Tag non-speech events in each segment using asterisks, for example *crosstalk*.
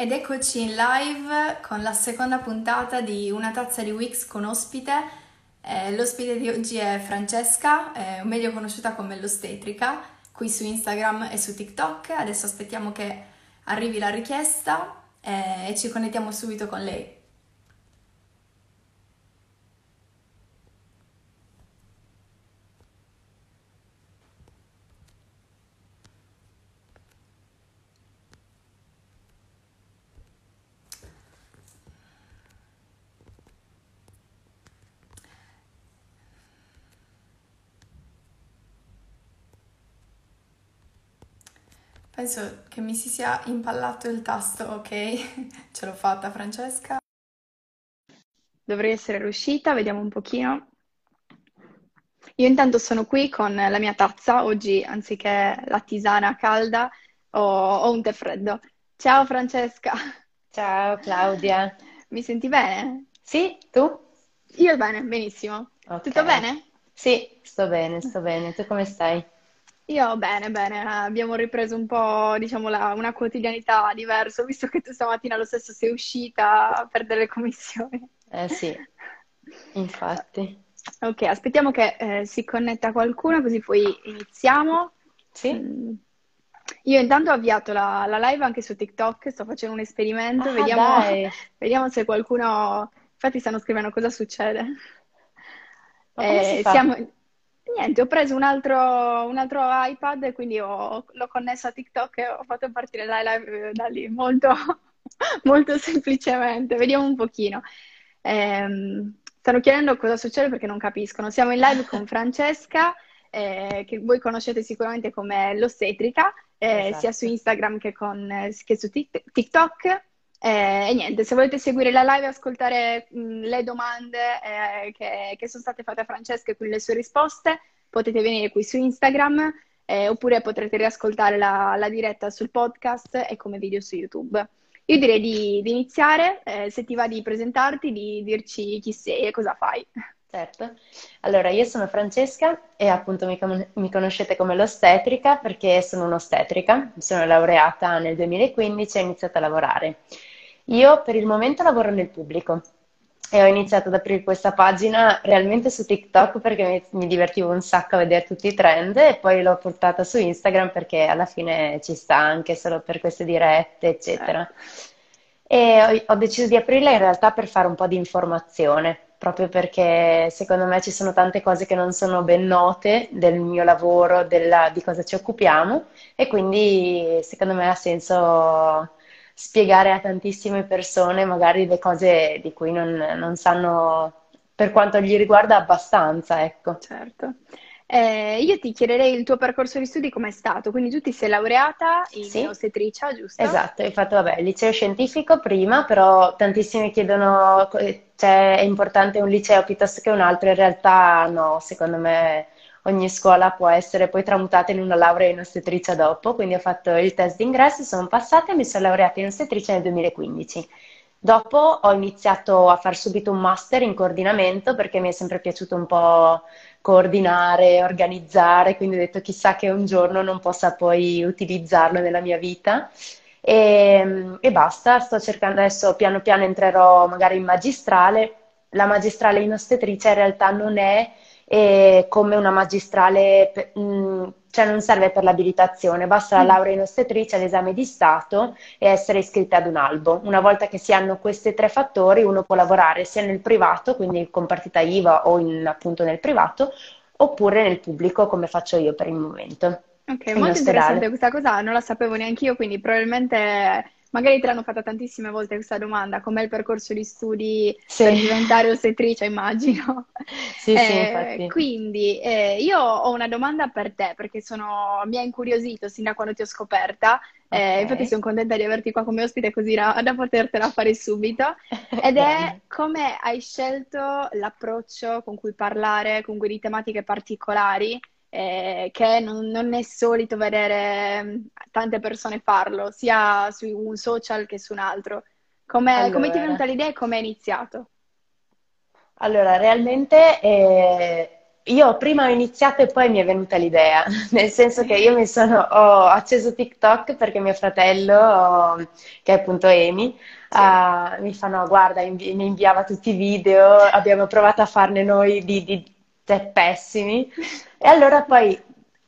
Ed eccoci in live con la seconda puntata di Una tazza di Wix con ospite. Eh, l'ospite di oggi è Francesca, eh, meglio conosciuta come l'ostetrica, qui su Instagram e su TikTok. Adesso aspettiamo che arrivi la richiesta eh, e ci connettiamo subito con lei. Penso che mi si sia impallato il tasto, ok? *laughs* Ce l'ho fatta, Francesca. Dovrei essere riuscita, vediamo un pochino. Io intanto sono qui con la mia tazza, oggi anziché la tisana calda ho, ho un tè freddo. Ciao Francesca. Ciao Claudia. Mi senti bene? Sì, tu? Io bene, benissimo. Ok. Tutto bene? Sì, sto bene, sto bene. Tu come stai? Io bene, bene, abbiamo ripreso un po', diciamo, la- una quotidianità diversa, visto che tu stamattina lo stesso sei uscita per delle commissioni. Eh sì, infatti. Ok, aspettiamo che eh, si connetta qualcuno, così poi iniziamo. Sì? Mm. Io intanto ho avviato la, la live anche su TikTok, sto facendo un esperimento, Ah, vediamo, dai. *laughs* vediamo se qualcuno... Infatti stanno scrivendo cosa succede. Ma come si Eh, fa? siamo... Niente, ho preso un altro, un altro iPad e quindi ho- l'ho connesso a TikTok e ho fatto partire la live da lì, molto, *laughs* molto semplicemente. Vediamo un pochino. Ehm, stanno chiedendo cosa succede perché non capiscono. Siamo in live con *laughs* Francesca, eh, che voi conoscete sicuramente come l'ostetrica, eh, sia su Esatto. Instagram che, con, eh, che su Tik- TikTok. Eh, e niente, se volete seguire la live e ascoltare mh, le domande eh, che, che sono state fatte a Francesca e quindi le sue risposte, potete venire qui su Instagram eh, oppure potrete riascoltare la, la diretta sul podcast e come video su YouTube. Io direi di, di iniziare, eh, se ti va di presentarti, di dirci chi sei e cosa fai. Certo. Allora, io sono Francesca e appunto mi, con- mi conoscete come l'ostetrica perché sono un'ostetrica, mi sono laureata nel 2015 e ho iniziato a lavorare. Io per il momento lavoro nel pubblico e ho iniziato ad aprire questa pagina realmente su TikTok perché mi, divertivo un sacco a vedere tutti i trend e poi l'ho portata su Instagram perché alla fine ci sta anche solo per queste dirette, eccetera. E ho, ho deciso di aprirla in realtà per fare un po' di informazione, proprio perché secondo me ci sono tante cose che non sono ben note del mio lavoro, della- di cosa ci occupiamo e quindi secondo me ha senso spiegare a tantissime persone magari le cose di cui non, non sanno, per quanto gli riguarda, abbastanza, ecco. Certo. Eh, io ti chiederei il tuo percorso di studi com'è stato. Quindi tu ti sei laureata in Sì? ostetricia, giusto? Esatto, hai fatto, vabbè, liceo scientifico prima, però tantissimi chiedono, co- cioè, è importante un liceo piuttosto che un altro, in realtà no, secondo me ogni scuola può essere poi tramutata in una laurea in ostetricia dopo, quindi ho fatto il test d'ingresso, sono passata e mi sono laureata in ostetricia nel 2015. Dopo ho iniziato a fare subito un master in coordinamento perché mi è sempre piaciuto un po' coordinare, organizzare, quindi ho detto chissà che un giorno non possa poi utilizzarlo nella mia vita. E, e basta, sto cercando adesso piano piano entrerò magari in magistrale. La magistrale in ostetricia in realtà non è eh, come una magistrale, mh, cioè non serve per l'abilitazione, basta la Mm. laurea in ostetricia, l'esame di Stato e essere iscritti ad un albo. Una volta che si hanno questi tre fattori, uno può lavorare sia nel privato, quindi con partita IVA o in- appunto nel privato, oppure nel pubblico, come faccio io per il momento, Ok, in molto interessante ospedale. questa cosa, non la sapevo neanche io, quindi probabilmente magari te l'hanno fatta tantissime volte questa domanda, com'è il percorso di studi per Sì, diventare ostetricia, immagino. sì, sì, Eh, infatti. quindi eh, io ho una domanda per te, perché sono- mi ha incuriosito sin da quando ti ho scoperta, eh, infatti Ok. sono contenta di averti qua come ospite così da, da potertela fare subito, *laughs* ed è come hai scelto l'approccio con cui parlare, comunque di tematiche particolari eh, che non, non è solito vedere mm, tante persone farlo, sia su un social che su un altro. Come, come ti è venuta Allora. l'idea e come è iniziato? Allora, realmente eh, io prima ho iniziato e poi mi è venuta l'idea, *laughs* nel senso che io mi sono, ho acceso TikTok perché mio fratello, che è appunto Amy, sì. uh, mi fa no, guarda, invi- mi inviava tutti i video, abbiamo provato a farne noi di, di, di pessimi. E allora poi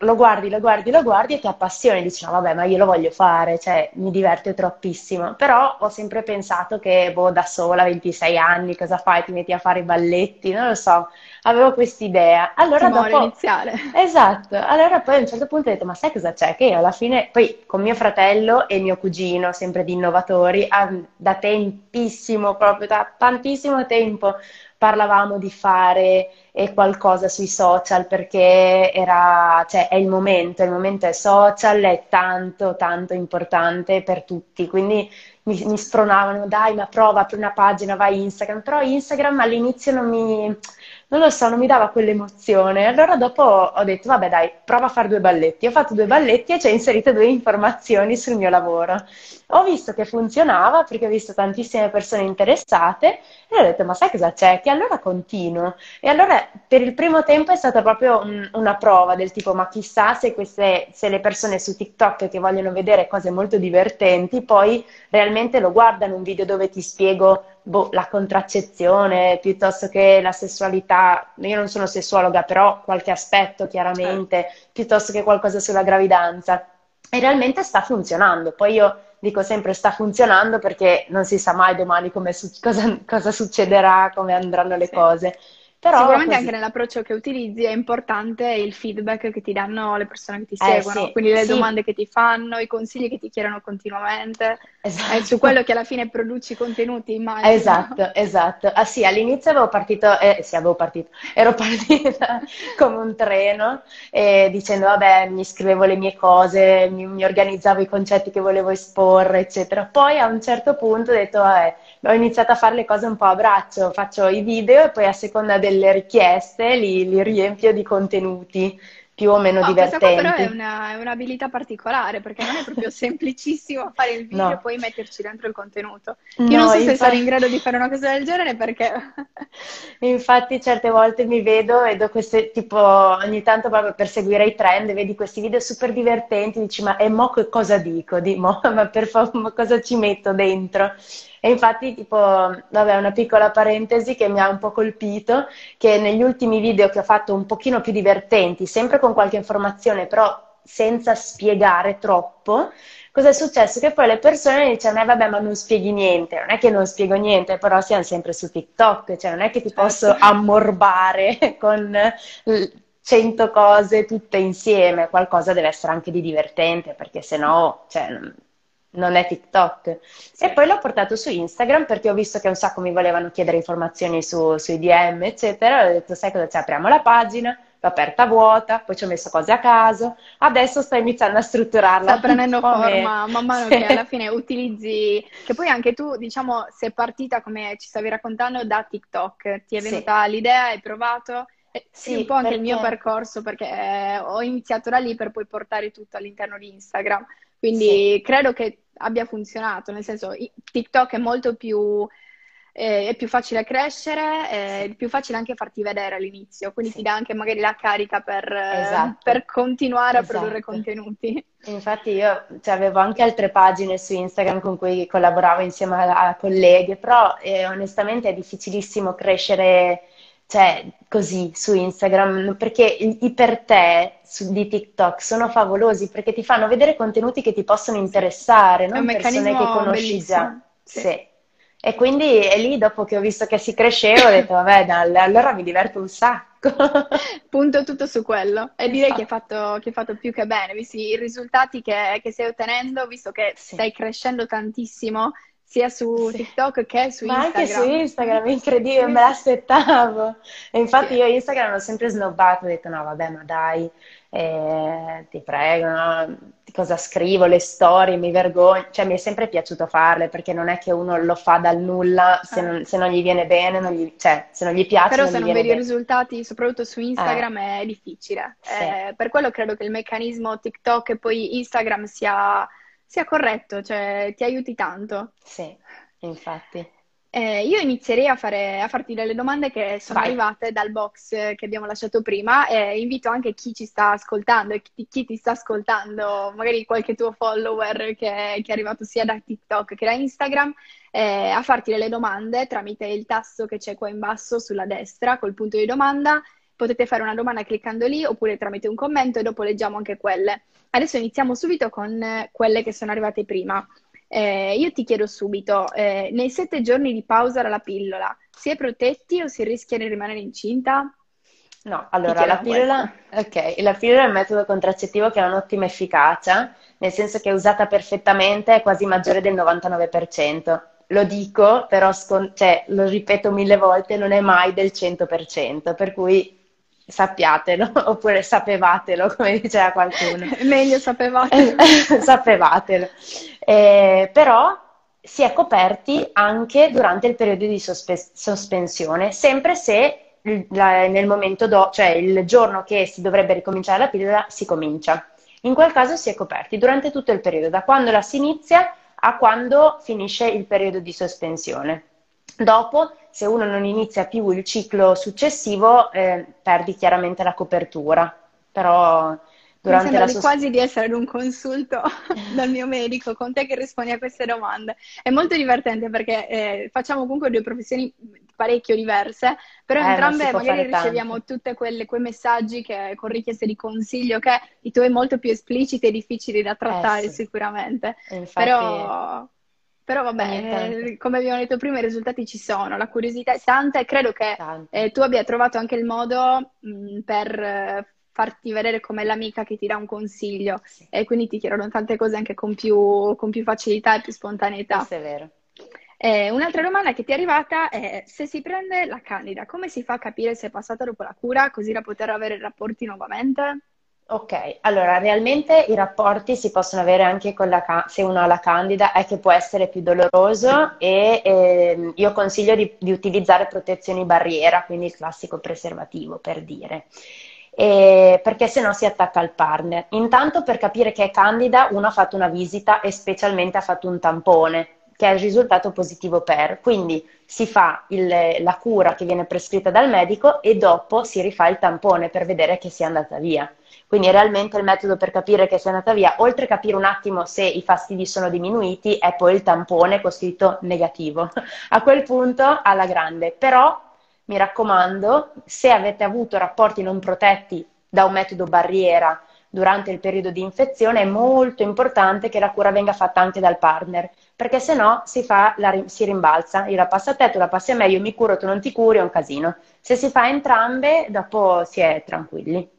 lo guardi, lo guardi, lo guardi e ti appassioni, dici no vabbè ma io lo voglio fare, cioè mi diverte troppissimo, però ho sempre pensato che boh da sola, 26 anni, cosa fai? Ti metti a fare i balletti, non lo so, avevo quest'idea. Allora Timore dopo... iniziale. Esatto, allora poi a un certo punto ho detto ma sai cosa c'è? Che io alla fine, poi con mio fratello e mio cugino, sempre di innovatori, da tempissimo, proprio da tantissimo tempo, parlavamo di fare eh, qualcosa sui social perché era, cioè, è il momento, il momento è social, è tanto, tanto importante per tutti, quindi mi, mi spronavano, dai, ma prova, apri una pagina, vai Instagram, però Instagram all'inizio non mi non lo so, non mi dava quell'emozione. Allora dopo ho detto, vabbè dai, prova a fare due balletti. Ho fatto due balletti e ci ho inserito due informazioni sul mio lavoro. Ho visto che funzionava perché ho visto tantissime persone interessate e ho detto, ma sai cosa c'è? Che allora continuo. E allora per il primo tempo è stata proprio un, una prova del tipo, ma chissà se, queste, se le persone su TikTok che vogliono vedere cose molto divertenti poi realmente lo guardano un video dove ti spiego boh, la contraccezione piuttosto che la sessualità. Io non sono sessuologa, però qualche aspetto chiaramente, certo. piuttosto che qualcosa sulla gravidanza. E realmente sta funzionando. Poi io dico sempre sta funzionando perché non si sa mai domani cosa, cosa, succederà, come andranno le sì. cose. Però Sicuramente così... anche nell'approccio che utilizzi è importante il feedback che ti danno le persone che ti eh, seguono, sì, quindi le sì. domande che ti fanno, i consigli che ti chiedono continuamente, esatto. è su quello che alla fine produci contenuti, immagino. Esatto, esatto. Ah sì, all'inizio avevo partito, eh, sì, avevo partito, *laughs* ero partita come un treno eh, dicendo vabbè, mi scrivevo le mie cose, mi, mi organizzavo i concetti che volevo esporre, eccetera. Poi a un certo punto ho detto vabbè, ho iniziato a fare le cose un po' a braccio, faccio i video e poi a seconda delle richieste li, li riempio di contenuti più o meno oh, divertenti. Però è, una, è, un'abilità particolare perché non è proprio *laughs* semplicissimo fare il video no. e poi metterci dentro il contenuto. Io no, non so infatti... se sarò in grado di fare una cosa del genere perché... *laughs* infatti certe volte mi vedo, vedo queste tipo ogni tanto proprio per seguire i trend, vedi questi video super divertenti, dici ma e mo che cosa dico? Di mo, *laughs* ma per favore cosa ci metto dentro? E infatti, tipo, vabbè, una piccola parentesi che mi ha un po' colpito, che negli ultimi video che ho fatto un pochino più divertenti, sempre con qualche informazione, però senza spiegare troppo, cosa è successo? Che poi le persone dicevano, eh vabbè, ma non spieghi niente. Non è che non spiego niente, però siamo sempre su TikTok, cioè non è che ti certo. posso ammorbare *laughs* con cento cose tutte insieme, qualcosa deve essere anche di divertente, perché se no, cioè, non è TikTok. Sì. E poi l'ho portato su Instagram perché ho visto che un sacco mi volevano chiedere informazioni su, sui DM, eccetera. Ho detto, sai cosa c'è? Apriamo la pagina, l'ho aperta vuota, poi ci ho messo cose a caso. Adesso sto iniziando a strutturarla. Sta prendendo forma man mano sì. che alla fine utilizzi, che poi anche tu, diciamo, sei partita, come ci stavi raccontando, da TikTok. Ti è venuta sì. l'idea, hai provato. Sì, un po' anche perché... il mio percorso perché ho iniziato da lì per poi portare tutto all'interno di Instagram. Quindi sì. credo che abbia funzionato, nel senso TikTok è molto più, eh, è più facile crescere, è più facile anche farti vedere all'inizio, quindi sì. ti dà anche magari la carica per, esatto. per continuare esatto. a produrre contenuti. Infatti io cioè, avevo anche altre pagine su Instagram con cui collaboravo insieme a, a colleghe, però eh, onestamente è difficilissimo crescere cioè, così su Instagram, perché i per te su, di TikTok sono favolosi perché ti fanno vedere contenuti che ti possono interessare, non persone che conosci bellissimo. già. Sì. sì. E quindi è lì, dopo che ho visto che si cresceva, ho detto, vabbè, allora mi diverto un sacco. *laughs* Punto tutto su quello. E direi che hai, fatto, che hai fatto, più che bene, visti i risultati che, che stai ottenendo, visto che sì. stai crescendo tantissimo sia su sì. TikTok che su Ma Instagram. anche su Instagram, incredibile, me l'aspettavo. E infatti io Instagram l'ho sempre snobbato, ho detto no vabbè ma dai, eh, ti prego, no? cosa scrivo, le storie, mi vergogno, cioè mi è sempre piaciuto farle perché non è che uno lo fa dal nulla se, ah. non, se non, gli viene bene, non gli, cioè se non gli piace. Però se non vedi i risultati, soprattutto su Instagram, eh. è difficile. Sì. Eh, per quello credo che il meccanismo TikTok e poi Instagram sia sia corretto, cioè ti aiuti tanto. Sì, infatti. Eh, io inizierei a, fare, a, farti delle domande che sono Vai. arrivate dal box che abbiamo lasciato prima e invito anche chi ci sta ascoltando e chi, chi ti sta ascoltando, magari qualche tuo follower che, che, è arrivato sia da TikTok che da Instagram, eh, a farti delle domande tramite il tasto che c'è qua in basso sulla destra col punto di domanda. Potete fare una domanda cliccando lì oppure tramite un commento e dopo leggiamo anche quelle. Adesso iniziamo subito con quelle che sono arrivate prima. Eh, io ti chiedo subito, eh, nei sette giorni di pausa dalla pillola, si è protetti o si rischia di rimanere incinta? No, allora la pillola, okay, la pillola è un metodo contraccettivo che ha un'ottima efficacia, nel senso che è usata perfettamente è quasi maggiore del 99%. Lo dico, però scon- cioè, lo ripeto mille volte, non è mai del 100%, per cui sappiatelo, *laughs* oppure sapevatelo, come diceva qualcuno. *laughs* Meglio sapevatelo. *laughs* sapevatelo. Eh, però si è coperti anche durante il periodo di sospe- sospensione, sempre se nel momento do, cioè il giorno che si dovrebbe ricominciare la pillola, si comincia. In quel caso si è coperti durante tutto il periodo, da quando la si inizia a quando finisce il periodo di sospensione. Dopo, se uno non inizia più il ciclo successivo, eh, perdi chiaramente la copertura. Però durante Mi la sospensione... quasi di essere ad un consulto *laughs* dal mio medico con te che rispondi a queste domande. È molto divertente perché eh, facciamo comunque due professioni parecchio diverse, però eh, entrambe magari riceviamo tutti quei messaggi che, con richieste di consiglio che i tuoi molto più espliciti e difficili da trattare eh, sì. sicuramente. Infatti... Però però vabbè, eh, come abbiamo detto prima, i risultati ci sono, la curiosità è tanta e credo che eh, tu abbia trovato anche il modo mh, per eh, farti vedere come l'amica che ti dà un consiglio sì. e quindi ti chiedono tante cose anche con più, con più facilità e più spontaneità. Questo è vero. Eh, un'altra domanda che ti è arrivata è se si prende la candida, come si fa a capire se è passata dopo la cura così da poter avere rapporti nuovamente? Ok, allora realmente i rapporti si possono avere anche con la, se uno ha la candida, è che può essere più doloroso e eh, io consiglio di, di, utilizzare protezioni barriera, quindi il classico preservativo per dire, e, perché se no si attacca al partner. Intanto per capire che è candida uno ha fatto una visita e specialmente ha fatto un tampone, che è il risultato positivo per, quindi si fa il, la cura che viene prescritta dal medico e dopo si rifà il tampone per vedere che sia andata via. Quindi realmente il metodo per capire che sei andata via, oltre a capire un attimo se i fastidi sono diminuiti, è poi il tampone costituito negativo. *laughs* A quel punto alla grande. Però mi raccomando, se avete avuto rapporti non protetti da un metodo barriera durante il periodo di infezione, è molto importante che la cura venga fatta anche dal partner, perché se no si, fa la, si rimbalza. Io la passo a te, tu la passi a me, io mi curo, tu non ti curi, è un casino. Se si fa entrambe, dopo si è tranquilli.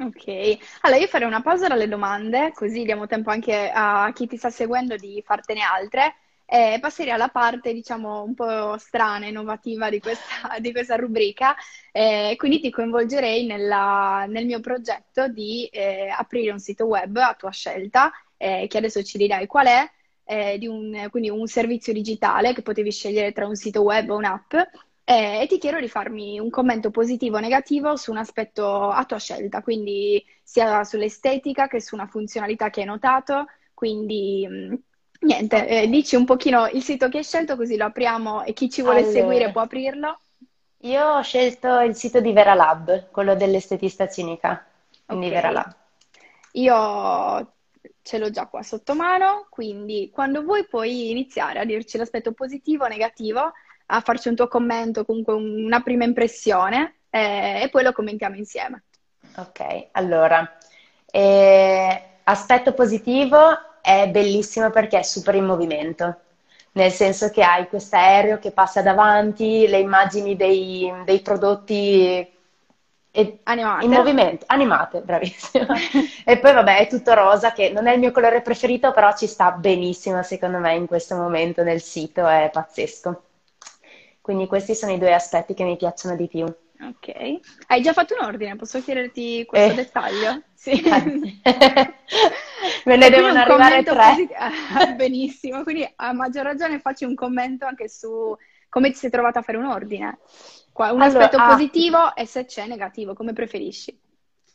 Ok, allora io farei una pausa dalle domande, così diamo tempo anche a chi ti sta seguendo di fartene altre. E passerei alla parte, diciamo, un po' strana, innovativa di questa, *laughs* di questa rubrica. Eh, quindi ti coinvolgerei nella, nel mio progetto di eh, aprire un sito web a tua scelta, eh, che adesso ci dirai qual è, eh, un, quindi un servizio digitale che potevi scegliere tra un sito web o un'app eh, e ti chiedo di farmi un commento positivo o negativo su un aspetto a tua scelta, quindi sia sull'estetica che su una funzionalità che hai notato, quindi mm, niente, eh, dici un pochino il sito che hai scelto così lo apriamo e chi ci vuole allora. seguire può aprirlo. Io ho scelto il sito di Vera Lab, quello dell'estetista cinica, quindi okay. Vera Lab. Io ce l'ho già qua sotto mano, quindi quando vuoi puoi iniziare a dirci l'aspetto positivo o negativo a farci un tuo commento, comunque una prima impressione eh, e poi lo commentiamo insieme. Ok, allora, eh, aspetto positivo è bellissimo perché è super in movimento, nel senso che hai questo aereo che passa davanti, le immagini dei, dei prodotti animate. in movimento, animate, bravissima. e poi vabbè, è tutto rosa che non è il mio colore preferito, però ci sta benissimo secondo me in questo momento nel sito, è pazzesco. Quindi questi sono i due aspetti che mi piacciono di più. Ok. Hai già fatto un ordine? Posso chiederti questo eh. dettaglio? *laughs* Sì. *laughs* Me ne devono arrivare tre. Posit- ah, *laughs* benissimo, quindi a maggior ragione facci un commento anche su come ti sei trovata a fare un ordine. Un allora, aspetto ah, positivo e se c'è negativo, come preferisci?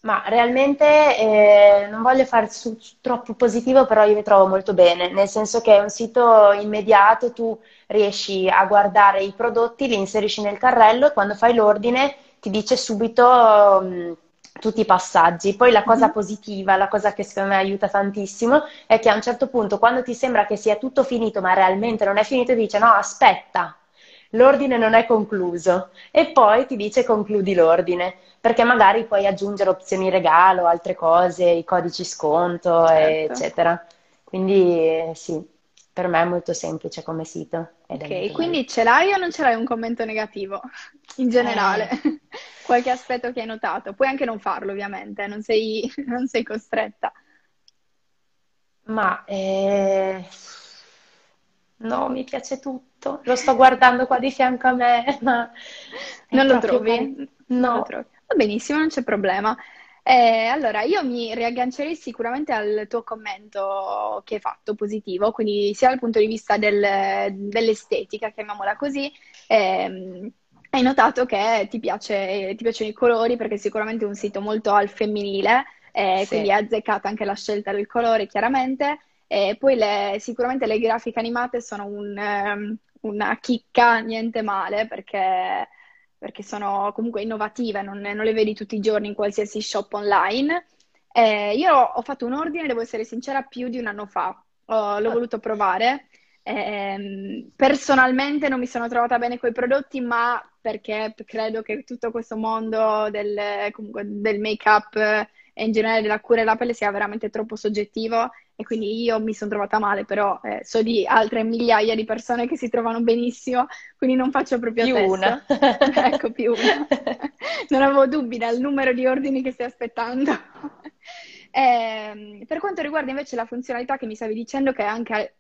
Ma realmente eh, non voglio fare su, su troppo positivo, però io mi trovo molto bene, nel senso che è un sito immediato, tu riesci a guardare i prodotti, li inserisci nel carrello e quando fai l'ordine ti dice subito um, tutti i passaggi. Poi la cosa mm-hmm. positiva, la cosa che secondo me aiuta tantissimo, è che a un certo punto, quando ti sembra che sia tutto finito, ma realmente non è finito, ti dice no, aspetta, l'ordine non è concluso e poi ti dice concludi l'ordine perché magari puoi aggiungere opzioni regalo, altre cose, i codici sconto, certo. eccetera. Quindi sì, per me è molto semplice come sito. Ok, quindi ce l'hai o non ce l'hai un commento negativo *laughs* in generale? Eh. *laughs* Qualche aspetto che hai notato? Puoi anche non farlo, ovviamente, non sei, *laughs* non sei costretta. Ma eh... no, mi piace tutto. Lo sto guardando qua di fianco a me, ma non lo trovi? Car... No. Lo trovi. Va benissimo, non c'è problema. Eh, allora, io mi riaggancerei sicuramente al tuo commento che hai fatto positivo, quindi sia dal punto di vista del, dell'estetica, chiamiamola così, ehm, hai notato che ti, piace, ti, piacciono i colori perché sicuramente è un sito molto al femminile, eh, sì. quindi è azzeccata anche la scelta del colore, chiaramente. E poi le, sicuramente le grafiche animate sono un, um, una chicca, niente male, perché perché sono comunque innovative, non, non, le vedi tutti i giorni in qualsiasi shop online. Eh, io ho fatto un ordine, devo essere sincera, più di un anno fa. Oh, l'ho ah. voluto provare. Eh, personalmente non mi sono trovata bene con i prodotti, ma perché credo che tutto questo mondo del, del make-up e in generale della cura della pelle sia veramente troppo soggettivo e quindi io mi sono trovata male, però eh, so di altre migliaia di persone che si trovano benissimo, quindi non faccio proprio più una. *laughs* ecco, più una. *laughs* non avevo dubbi dal numero di ordini che stai aspettando. *laughs* eh, per quanto riguarda invece la funzionalità che mi stavi dicendo, che anche,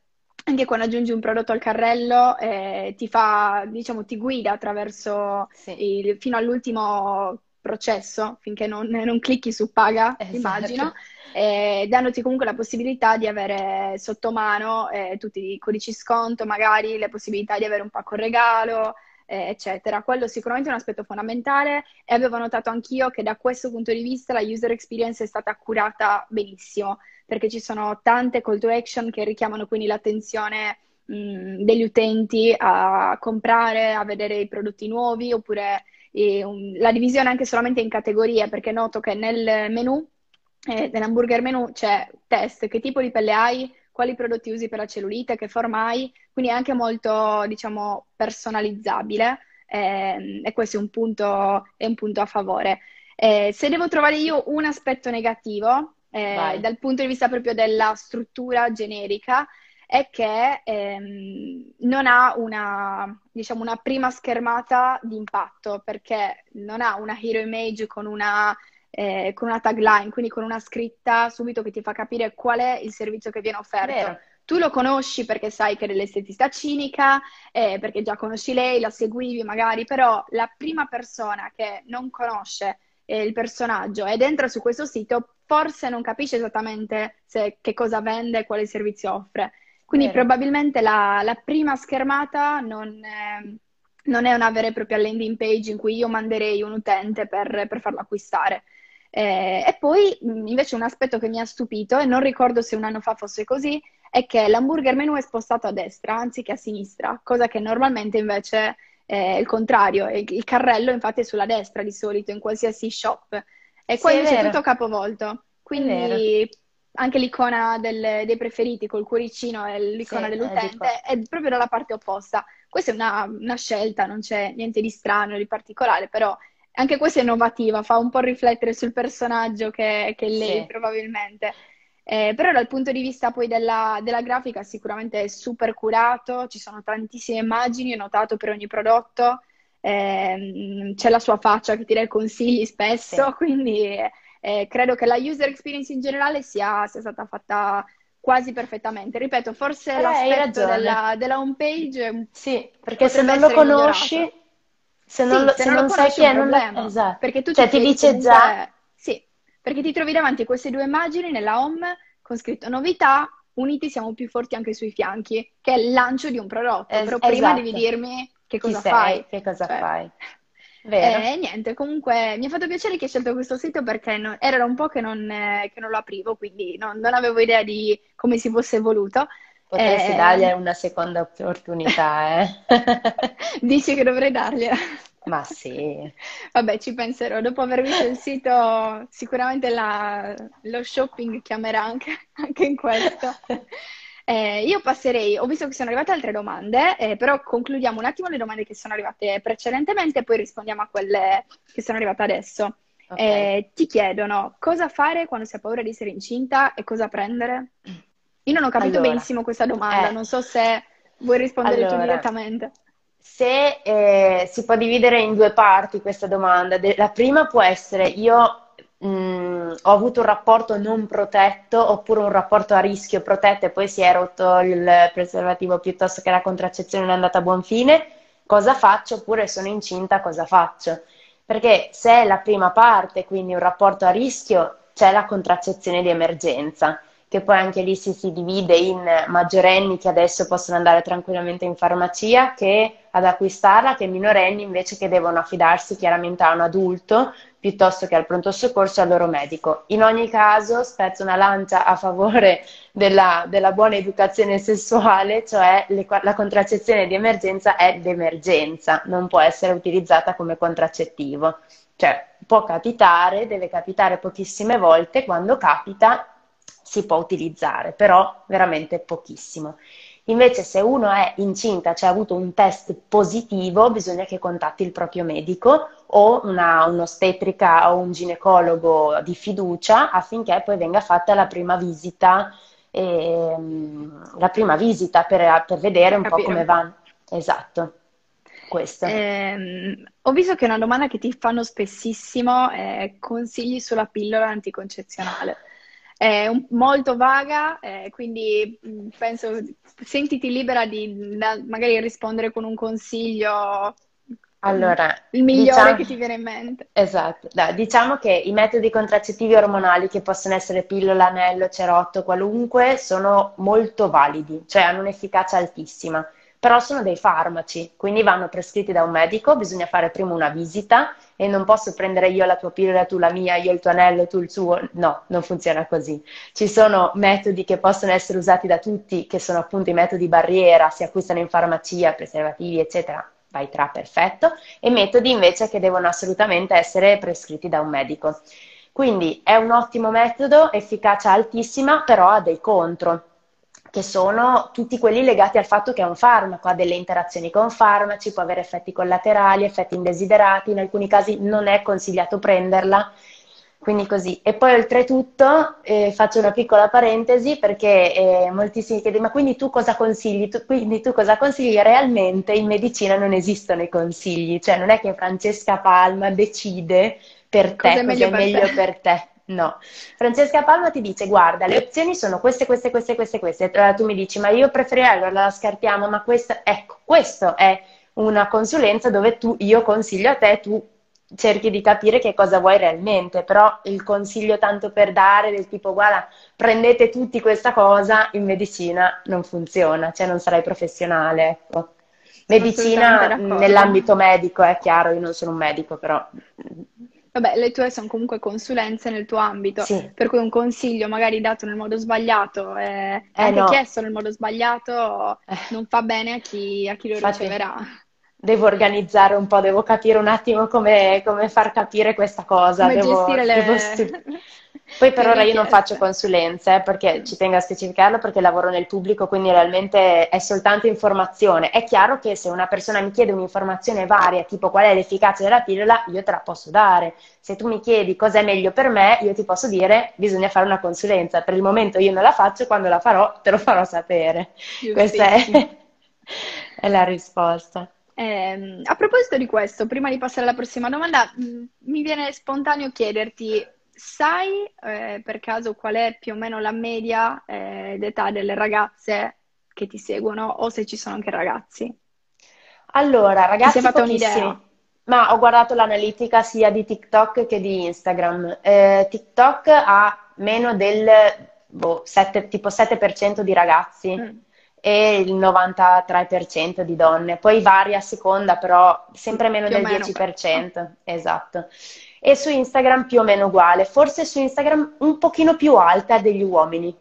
anche quando aggiungi un prodotto al carrello eh, ti fa, diciamo, ti guida attraverso sì. il, fino all'ultimo processo finché non, *laughs* non clicchi su paga, esatto. immagino, eh, dandoti comunque la possibilità di avere sotto mano eh, tutti i codici sconto, magari le possibilità di avere un pacco regalo, eh, eccetera. Quello sicuramente è un aspetto fondamentale e avevo notato anch'io che da questo punto di vista la user experience è stata curata benissimo, perché ci sono tante call to action che richiamano quindi l'attenzione mh, degli utenti a comprare, a vedere i prodotti nuovi oppure la divisione anche solamente in categorie, perché noto che nel menu, eh, nell'hamburger menu c'è test, che tipo di pelle hai, quali prodotti usi per la cellulite, che forma hai, quindi è anche molto, diciamo, personalizzabile eh, e questo è un punto, è un punto a favore. Eh, se devo trovare io un aspetto negativo, eh, dal punto di vista proprio della struttura generica, è che ehm, non ha una, diciamo, una prima schermata di impatto, perché non ha una hero image con una, eh, con una tagline, quindi con una scritta subito che ti fa capire qual è il servizio che viene offerto. Vero. Tu lo conosci perché sai che è dell'estetista cinica, eh, perché già conosci lei, la seguivi magari, però la prima persona che non conosce eh, il personaggio ed entra su questo sito forse non capisce esattamente se, che cosa vende e quale servizio offre. Quindi Vero. probabilmente la, la, prima schermata non è, non è, una vera e propria landing page in cui io manderei un utente per, per farlo acquistare. Eh, e poi invece un aspetto che mi ha stupito, e non ricordo se un anno fa fosse così, è che l'hamburger menu è spostato a destra anziché a sinistra, cosa che normalmente invece è il contrario. Il carrello infatti è sulla destra di solito in qualsiasi shop. E qua sì, invece è tutto capovolto. Quindi anche l'icona del, dei preferiti col cuoricino e l'icona sì, dell'utente è, è proprio dalla parte opposta. Questa è una, una, scelta, non c'è niente di strano, di particolare, però anche questa è innovativa, fa un po' riflettere sul personaggio che, che lei sì. probabilmente. Eh, però dal punto di vista poi della, della, grafica sicuramente è super curato, ci sono tantissime immagini, ho notato per ogni prodotto, eh, c'è la sua faccia che ti dà consigli spesso, sì. *laughs* quindi eh, credo che la user experience in generale sia, sia stata fatta quasi perfettamente. Ripeto, forse eh, l'aspetto della, della home page sì, perché se non lo conosci, se non, sì, se se non, non sai chi è, non è esatto. Perché tu cioè, ti, ti dice comunque... già. Sì, perché ti trovi davanti queste due immagini nella home con scritto novità, uniti siamo più forti anche sui fianchi, che è il lancio di un prodotto. Es- Però prima esatto. devi dirmi che cosa chi fai. Sei, che cosa cioè, fai. Vero. E niente, comunque mi ha fatto piacere che hai scelto questo sito perché non, era un po' che non, eh, che non lo aprivo, quindi non, non, avevo idea di come si fosse evoluto. Potresti eh, dargli una seconda opportunità, eh? *laughs* Dici che dovrei dargliela? Ma sì. Vabbè, ci penserò. Dopo aver visto il sito, sicuramente la, lo shopping chiamerà anche, anche in questo. Eh, io passerei, ho visto che sono arrivate altre domande, eh, però concludiamo un attimo le domande che sono arrivate precedentemente e poi rispondiamo a quelle che sono arrivate adesso. Okay. Eh, ti chiedono cosa fare quando si ha paura di essere incinta e cosa prendere? Io non ho capito allora, benissimo questa domanda, eh. non so se vuoi rispondere allora, tu direttamente. Se eh, si può dividere in due parti questa domanda, la prima può essere io mh, mm, ho avuto un rapporto non protetto oppure un rapporto a rischio protetto e poi si è rotto il preservativo piuttosto che la contraccezione non è andata a buon fine, cosa faccio? Oppure sono incinta, cosa faccio? Perché se è la prima parte, quindi un rapporto a rischio, c'è la contraccezione di emergenza che poi anche lì si, si, divide in maggiorenni che adesso possono andare tranquillamente in farmacia che ad acquistarla, che minorenni invece che devono affidarsi chiaramente a un adulto piuttosto che al pronto soccorso e al loro medico. In ogni caso spezzo una lancia a favore della, della buona educazione sessuale, cioè le, la contraccezione di emergenza è d'emergenza, non può essere utilizzata come contraccettivo. Cioè può capitare, deve capitare pochissime volte, quando capita si può utilizzare, però veramente pochissimo. Invece se uno è incinta, cioè ha avuto un test positivo, bisogna che contatti il proprio medico o una, un'ostetrica o un ginecologo di fiducia affinché poi venga fatta la prima visita, ehm, la prima visita per, per vedere un Capire. po' come va. Esatto. Questo. Eh, ho visto che una domanda che ti fanno spessissimo è consigli sulla pillola anticoncezionale è un, molto vaga, eh, quindi mm, penso sentiti libera di da, magari rispondere con un consiglio allora, il migliore diciamo, che ti viene in mente. Esatto, Dai, diciamo che i metodi contraccettivi ormonali che possono essere pillola, anello, cerotto, qualunque, sono molto validi, cioè hanno un'efficacia altissima però sono dei farmaci, quindi vanno prescritti da un medico, bisogna fare prima una visita e non posso prendere io la tua pillola, tu la mia, io il tuo anello, tu il suo, no, non funziona così. Ci sono metodi che possono essere usati da tutti, che sono appunto i metodi barriera, si acquistano in farmacia, preservativi, eccetera, vai tra, perfetto, e metodi invece che devono assolutamente essere prescritti da un medico. Quindi è un ottimo metodo, efficacia altissima, però ha dei contro che sono tutti quelli legati al fatto che è un farmaco, ha delle interazioni con farmaci, può avere effetti collaterali, effetti indesiderati, in alcuni casi non è consigliato prenderla, quindi così. E poi oltretutto eh, faccio una piccola parentesi perché eh, moltissimi chiedono ma quindi tu cosa consigli? Tu, quindi tu cosa consigli? Realmente in medicina non esistono i consigli, cioè non è che Francesca Palma decide per te cosa è meglio, per, meglio te. per te No, Francesca Palma ti dice guarda le opzioni sono queste, queste, queste, queste, queste. Allora, tu mi dici ma io preferirei, allora la scartiamo, ma questa, ecco, questo è una consulenza dove tu, io consiglio a te, tu cerchi di capire che cosa vuoi realmente, però il consiglio tanto per dare del tipo guarda prendete tutti questa cosa in medicina non funziona, cioè non sarai professionale, ecco. Medicina nell'ambito medico, è chiaro, io non sono un medico, però Vabbè, le tue sono comunque consulenze nel tuo ambito, sì. per cui un consiglio magari dato nel modo sbagliato e eh, anche no. chiesto nel modo sbagliato eh. non fa bene a chi, a chi lo Infatti, riceverà. Devo organizzare un po', devo capire un attimo come, come far capire questa cosa. Come devo, gestire le... Devo stu- *laughs* Poi per ora io non faccio consulenze, eh, perché ci tengo a specificarlo, perché lavoro nel pubblico, quindi realmente è soltanto informazione. È chiaro che se una persona mi chiede un'informazione varia, tipo qual è l'efficacia della pillola, io te la posso dare. Se tu mi chiedi cosa è meglio per me, io ti posso dire bisogna fare una consulenza. Per il momento io non la faccio, quando la farò te lo farò sapere. Questa è, *laughs* è la risposta. Eh, a proposito di questo, prima di passare alla prossima domanda, mh, mi viene spontaneo chiederti sai eh, per caso qual è più o meno la media eh, d'età delle ragazze che ti seguono o se ci sono anche ragazzi? Allora, ragazzi, ti sei un'idea? Ma ho guardato l'analitica sia di TikTok che di Instagram. Eh, TikTok ha meno del boh, 7, tipo 7% di ragazzi. Mm. e il 93% di donne. Poi varia a seconda, però sempre meno Più del meno, 10%. Esatto. E su Instagram più o meno uguale, forse su Instagram un pochino più alta degli uomini,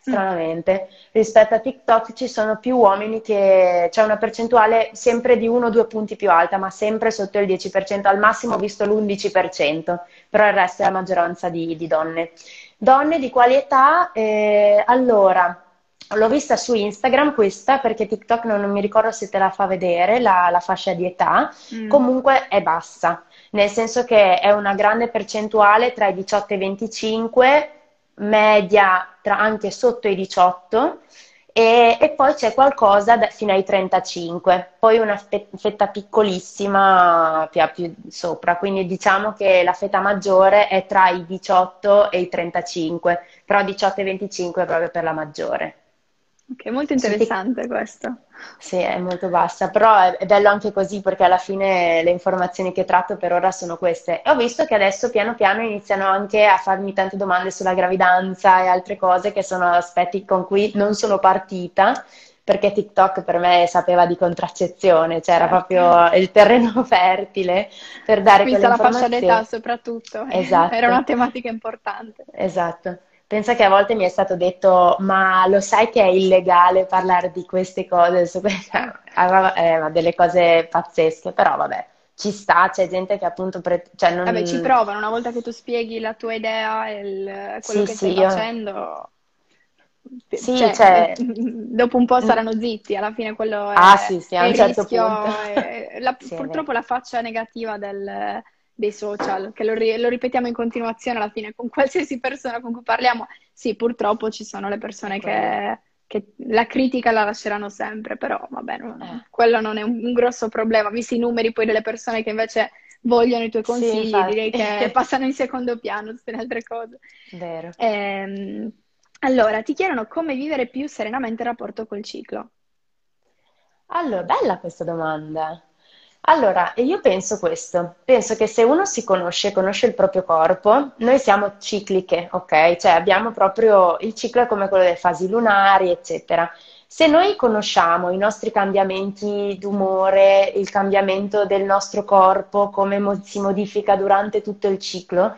stranamente. Rispetto a TikTok ci sono più uomini che c'è una percentuale sempre di 1-2 punti più alta, ma sempre sotto il 10%, al massimo ho visto l'11%, però il resto è la maggioranza di, di donne. Donne di quali età? Eh, allora, l'ho vista su Instagram questa perché TikTok non, non mi ricordo se te la fa vedere la, la fascia di età, Mm. comunque è bassa, nel senso che è una grande percentuale tra i 18 e i 25, media anche sotto i 18 e, e poi c'è qualcosa da- fino ai 35, poi una fe- fetta piccolissima più, più sopra, quindi diciamo che la fetta maggiore è tra i 18 e i 35, però 18 e 25 è proprio per la maggiore. Ok, molto interessante questo. sì, è molto bassa, però è, è bello anche così perché alla fine le informazioni che tratto per ora sono queste. E ho visto che adesso piano piano iniziano anche a farmi tante domande sulla gravidanza e altre cose che sono aspetti con cui non sono partita perché TikTok per me sapeva di contraccezione, cioè era Certo. proprio il terreno *laughs* fertile per dare quelle Vista la fascia d'età informazioni. soprattutto, *laughs* Esatto. era una tematica importante. Esatto. Pensa che a volte mi è stato detto, ma lo sai che è illegale parlare di queste cose? Su queste... Aveva- eh, *laughs* delle cose pazzesche, però vabbè, ci sta, c'è gente che appunto... pre- cioè non- Vabbè, ci provano, una volta che tu spieghi la tua idea e il- quello Sì, che sì, stai io- facendo, Sì, cioè, cioè- *laughs* dopo un po' saranno zitti, alla fine quello è, Ah, sì, sì, a un il certo rischio, punto. è- la- *laughs* Sì, purtroppo la faccia negativa del- dei social, che lo, ri- lo ripetiamo in continuazione alla fine con qualsiasi persona con cui parliamo, sì, purtroppo ci sono le persone che, che la critica la lasceranno sempre, però vabbè, non- Eh. quello non è un, un grosso problema, visti i numeri poi delle persone che invece vogliono i tuoi Sì, consigli, infatti. direi che *laughs* passano in secondo piano tutte le altre cose. Vero. Ehm, allora, ti chiedono come vivere più serenamente il rapporto col ciclo. Allora, bella questa domanda. Allora, io penso questo, penso che se uno si conosce, conosce il proprio corpo, noi siamo cicliche, ok? Cioè abbiamo proprio il ciclo come quello delle fasi lunari, eccetera. Se noi conosciamo i nostri cambiamenti d'umore, il cambiamento del nostro corpo, come mo- si modifica durante tutto il ciclo,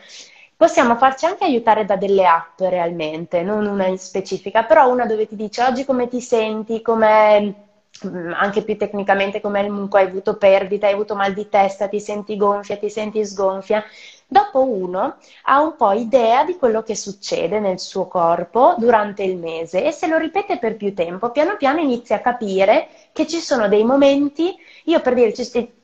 possiamo farci anche aiutare da delle app realmente, non una in specifica, però una dove ti dice oggi come ti senti, come mm, anche più tecnicamente come comunque hai avuto perdita, hai avuto mal di testa, ti senti gonfia, ti senti sgonfia. Dopo uno ha un po' idea di quello che succede nel suo corpo durante il mese e se lo ripete per più tempo, piano piano inizia a capire che ci sono dei momenti, io per dire,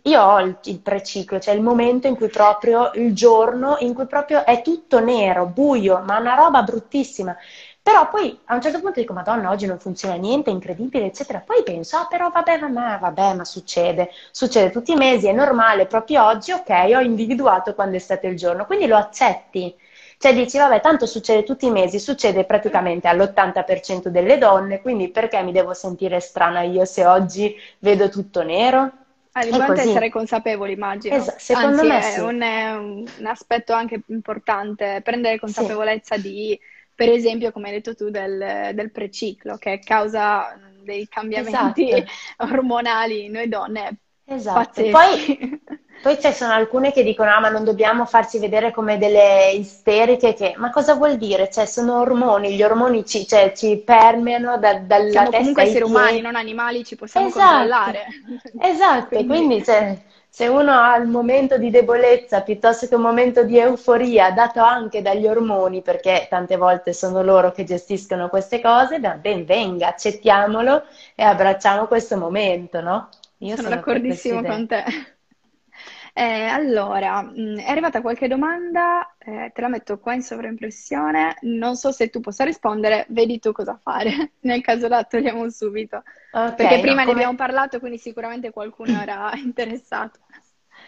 io ho il, il preciclo, cioè il momento in cui proprio, il giorno in cui proprio è tutto nero, buio, ma una roba bruttissima. Però poi a un certo punto dico, Madonna, oggi non funziona niente, è incredibile, eccetera. Poi penso, ah, però vabbè, vabbè, vabbè, ma succede, succede tutti i mesi, è normale, proprio oggi, ok, ho individuato quando è stato il giorno, quindi lo accetti. Cioè dici, vabbè, tanto succede tutti i mesi, succede praticamente all'80% delle donne, quindi perché mi devo sentire strana io se oggi vedo tutto nero? Ah, L'importante è essere consapevoli, immagino. Esa- secondo Anzi, me è sì. un, è un- aspetto anche importante, prendere Sì, consapevolezza di, per esempio, come hai detto tu, del, del preciclo, che causa dei cambiamenti esatto. *laughs* ormonali in noi donne Esatto. Poi, *laughs* poi ci sono alcune che dicono: Ah, ma non dobbiamo farci vedere come delle isteriche. Che... Ma cosa vuol dire? Cioè, sono ormoni, gli ormoni ci, cioè, ci permeano da- dalla Siamo testa comunque esseri umani, non animali, ci possiamo Esatto, controllare. *laughs* esatto. Quindi, Quindi, cioè, se uno ha il momento di debolezza piuttosto che un momento di euforia, dato anche dagli ormoni, perché tante volte sono loro che gestiscono queste cose, ben venga, accettiamolo e abbracciamo questo momento, no? Io sono sono d'accordissimo con te. Eh, allora, mh, è arrivata qualche domanda, eh, te la metto qua in sovraimpressione, non so se tu possa rispondere, vedi tu cosa fare, *laughs* nel caso la togliamo subito, Ok, perché no, prima ne come... abbiamo parlato, quindi sicuramente qualcuno era *clears throat* interessato.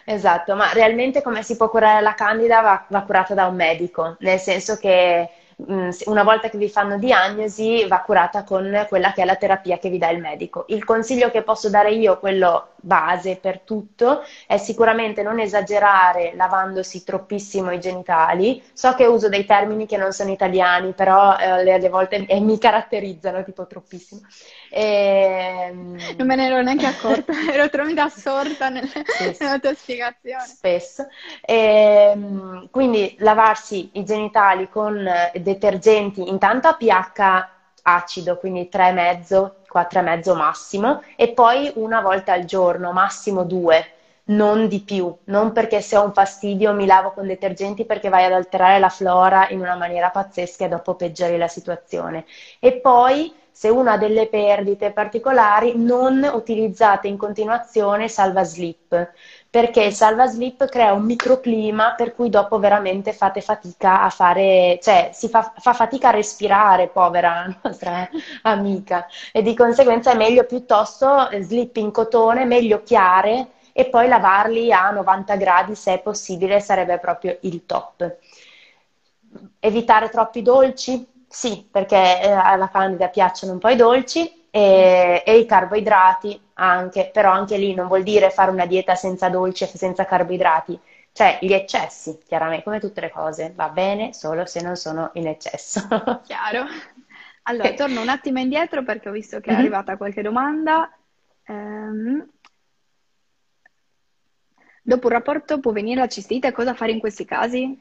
Esatto, ma realmente come si può curare la candida va, va curata da un medico, nel senso che mm, una volta che vi fanno diagnosi va curata con quella che è la terapia che vi dà il medico. Il consiglio che posso dare io, quello base per tutto, è sicuramente non esagerare lavandosi troppissimo i genitali. So che uso dei termini che non sono italiani, però eh, alle volte eh, mi caratterizzano tipo troppissimo. E... Ehm, non me ne ero neanche accorta, *laughs* ero troppo assorta nel, nella tua spiegazione. Spesso. E, ehm, quindi lavarsi i genitali con detergenti intanto a pH acido, quindi 3,5, 4,5 massimo, e poi una volta al giorno, massimo due, non di più, non perché se ho un fastidio mi lavo con detergenti perché vai ad alterare la flora in una maniera pazzesca e dopo peggiori la situazione. E poi se uno ha delle perdite particolari, non utilizzate in continuazione salva slip, perché il salva slip crea un microclima per cui dopo veramente fate fatica a fare, cioè si fa, fa fatica a respirare, povera *laughs* nostra amica, e di conseguenza è meglio piuttosto slip in cotone, meglio chiare, e poi lavarli a 90 gradi se è possibile, sarebbe proprio il top. Evitare troppi dolci? Sì, perché eh, alla candida piacciono un po' i dolci e, e, i carboidrati anche, però anche lì non vuol dire fare una dieta senza dolci e senza carboidrati, cioè gli eccessi, chiaramente, come tutte le cose, va bene solo se non sono in eccesso. *laughs* Chiaro. Allora, torno un attimo indietro perché ho visto che è mm-hmm. arrivata qualche domanda. Um, dopo un rapporto può venire la cistite, cosa fare in questi casi?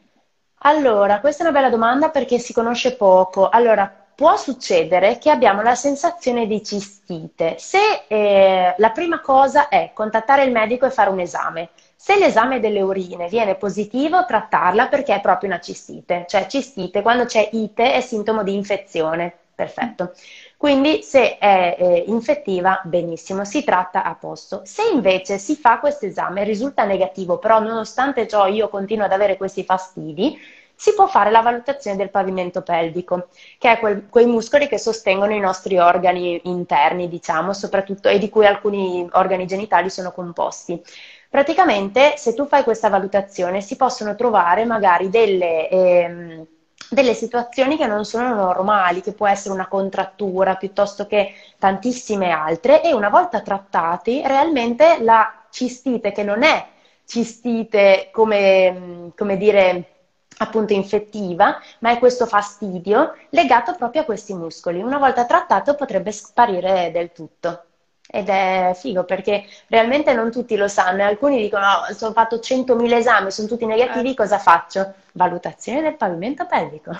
Allora, questa è una bella domanda perché si conosce poco. Allora, può succedere che abbiamo la sensazione di cistite. Se eh, la prima cosa è contattare il medico e fare un esame. Se l'esame delle urine viene positivo, trattarla perché è proprio una cistite. Cioè, cistite, quando c'è ite è sintomo di infezione. Perfetto. Quindi se è eh, infettiva, benissimo, si tratta a posto. Se invece si fa questo esame e risulta negativo, però nonostante ciò io continuo ad avere questi fastidi, si può fare la valutazione del pavimento pelvico, che è quel, quei muscoli che sostengono i nostri organi interni, diciamo, soprattutto e di cui alcuni organi genitali sono composti. Praticamente, se tu fai questa valutazione, si possono trovare magari delle... Ehm, delle situazioni che non sono normali, che può essere una contrattura piuttosto che tantissime altre, e una volta trattati, realmente la cistite, che non è cistite come, come dire appunto infettiva, ma è questo fastidio legato proprio a questi muscoli. Una volta trattato potrebbe sparire del tutto. Ed è figo perché realmente non tutti lo sanno e alcuni dicono oh, ho fatto 100.000 esami, sono tutti negativi, eh. cosa faccio? Valutazione del pavimento pelvico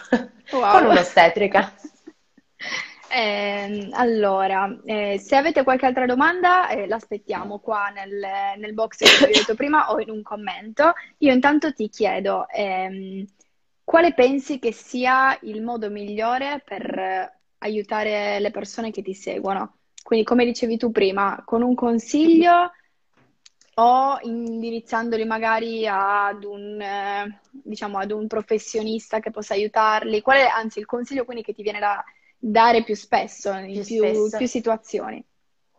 wow. *laughs* con un'ostetrica. *laughs* Eh, allora, eh, se avete qualche altra domanda, eh, l'aspettiamo qua nel, nel, box che vi ho detto *coughs* prima o in un commento. Io intanto ti chiedo ehm, quale pensi che sia il modo migliore per aiutare le persone che ti seguono? Quindi, come dicevi tu prima, con un consiglio o indirizzandoli magari ad un, eh, diciamo, ad un professionista che possa aiutarli? Qual è, anzi, il consiglio quindi che ti viene da dare più spesso, in più, più, più situazioni?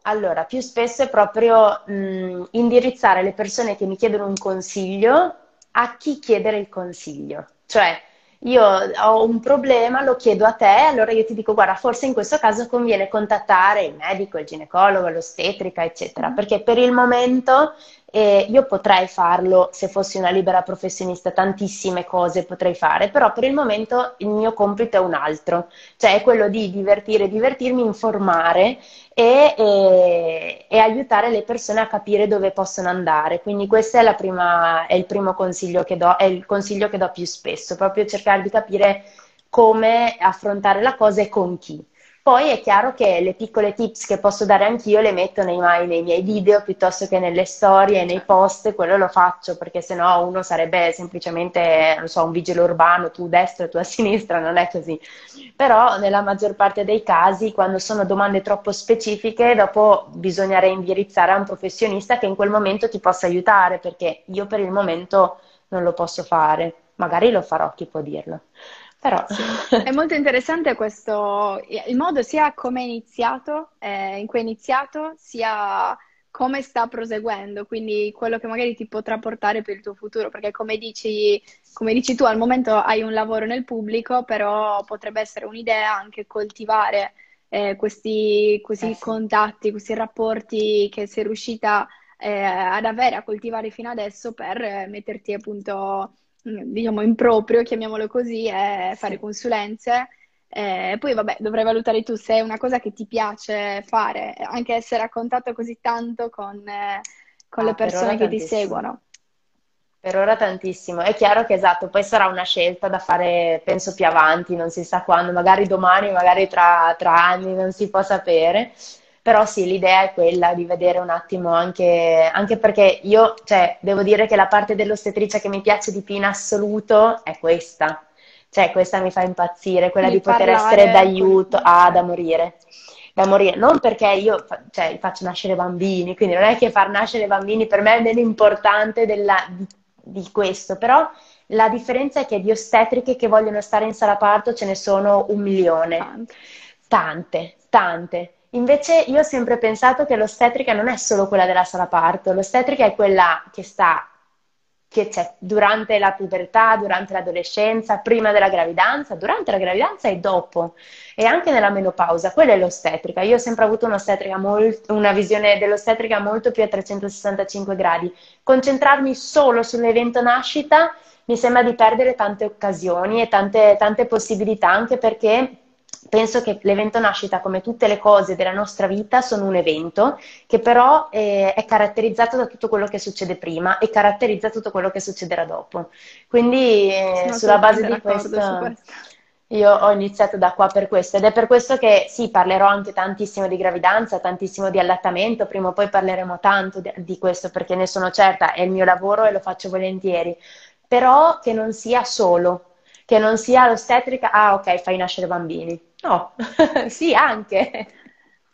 Allora, più spesso è proprio mh, indirizzare le persone che mi chiedono un consiglio a chi chiedere il consiglio. Cioè, io ho un problema, lo chiedo a te, allora io ti dico, guarda, forse in questo caso conviene contattare il medico, il ginecologo, l'ostetrica, eccetera, mm-hmm. perché per il momento eh, io potrei farlo se fossi una libera professionista, tantissime cose potrei fare, però per il momento il mio compito è un altro, cioè è quello di divertire, divertirmi, informare e, e, e aiutare le persone a capire dove possono andare. Quindi questo è, prima, è il primo consiglio che do, è il consiglio che do più spesso, proprio cercare di capire come affrontare la cosa e con chi. Poi è chiaro che le piccole tips che posso dare anch'io le metto nei, nei miei video piuttosto che nelle storie, nei post, quello lo faccio perché sennò uno sarebbe semplicemente, non so, un vigile urbano, tu a destra tu a *laughs* sinistra, non è così. Però nella maggior parte dei casi, quando sono domande troppo specifiche, dopo bisogna reindirizzare a un professionista che in quel momento ti possa aiutare, perché io per il momento non lo posso fare. Magari lo farò, chi può dirlo. Però... Sì. *laughs* È molto interessante questo, il modo sia come è iniziato, eh, in cui è iniziato, sia come sta proseguendo, quindi quello che magari ti potrà portare per il tuo futuro, perché come dici, come dici tu, al momento hai un lavoro nel pubblico, però potrebbe essere un'idea anche coltivare eh, questi, questi eh contatti, questi rapporti che sei riuscita eh, ad avere, a coltivare fino adesso per eh, metterti appunto, diciamo, in proprio, chiamiamolo così, e fare sì. consulenze. Eh, poi vabbè, dovrai valutare tu se è una cosa che ti piace fare, anche essere a contatto così tanto con, eh, con ah, le persone che ti seguono. Per ora tantissimo. È chiaro che esatto, poi sarà una scelta da fare, penso più avanti, non si sa quando, magari domani, magari tra, tra anni, non si può sapere. Però sì, l'idea è quella di vedere un attimo anche, anche perché io, cioè, devo dire che la parte dell'ostetricia che mi piace di più in assoluto è questa. Cioè, questa mi fa impazzire, quella di, di poter essere d'aiuto, ah, da morire da morire, non perché io cioè, faccio nascere bambini, quindi non è che far nascere bambini per me è meno importante della, di di questo, però la differenza è che di ostetriche che vogliono stare in sala parto ce ne sono un milione. Tante, tante. Invece io ho sempre pensato che l'ostetrica non è solo quella della sala parto, l'ostetrica è quella che sta che c'è durante la pubertà, durante l'adolescenza, prima della gravidanza, durante la gravidanza e dopo, e anche nella menopausa. Quella è l'ostetrica. Io ho sempre avuto molto, una visione dell'ostetrica molto più a 365 gradi. Concentrarmi solo sull'evento nascita mi sembra di perdere tante occasioni e tante, tante possibilità, anche perché penso che l'evento nascita, come tutte le cose della nostra vita, sono un evento che però è, è, caratterizzato da tutto quello che succede prima e caratterizza tutto quello che succederà dopo. Quindi eh, sulla base di questo, io ho iniziato da qua per questo ed è per questo che sì, parlerò anche tantissimo di gravidanza, tantissimo di allattamento, prima o poi parleremo tanto di, di questo perché ne sono certa, è il mio lavoro e lo faccio volentieri, però che non sia solo che non sia l'ostetrica, ah ok, fai nascere bambini. No, *laughs* sì, anche.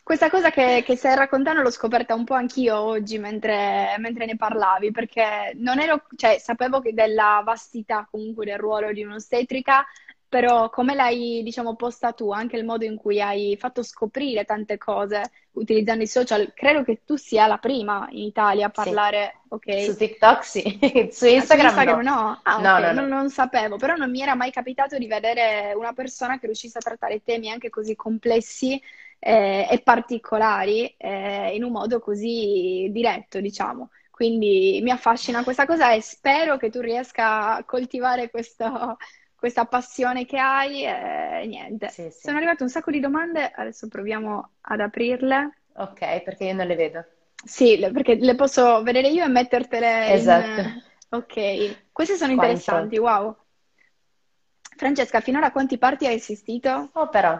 Questa cosa che, che, stai raccontando l'ho scoperta un po' anch'io oggi mentre, mentre ne parlavi, perché ero, cioè, sapevo che della vastità comunque del ruolo di un'ostetrica, però come l'hai, diciamo, posta tu, anche il modo in cui hai fatto scoprire tante cose utilizzando i social, credo che tu sia la prima in Italia a parlare, sì. ok? Su TikTok sì, *laughs* su Instagram, su Instagram no. no. Ah, no, okay. no, no. Non, non, sapevo, però non mi era mai capitato di vedere una persona che riuscisse a trattare temi anche così complessi eh, e particolari eh, in un modo così diretto, diciamo. Quindi mi affascina questa cosa e spero che tu riesca a coltivare questo questa passione che hai e niente. Sì, sì. Sono arrivate un sacco di domande, adesso proviamo ad aprirle. Ok, perché io non le vedo. Sì, perché le posso vedere io e mettertele esatto. in... Ok, queste sono Qua interessanti, wow. Francesca, finora a quanti parti hai assistito? Oh, però.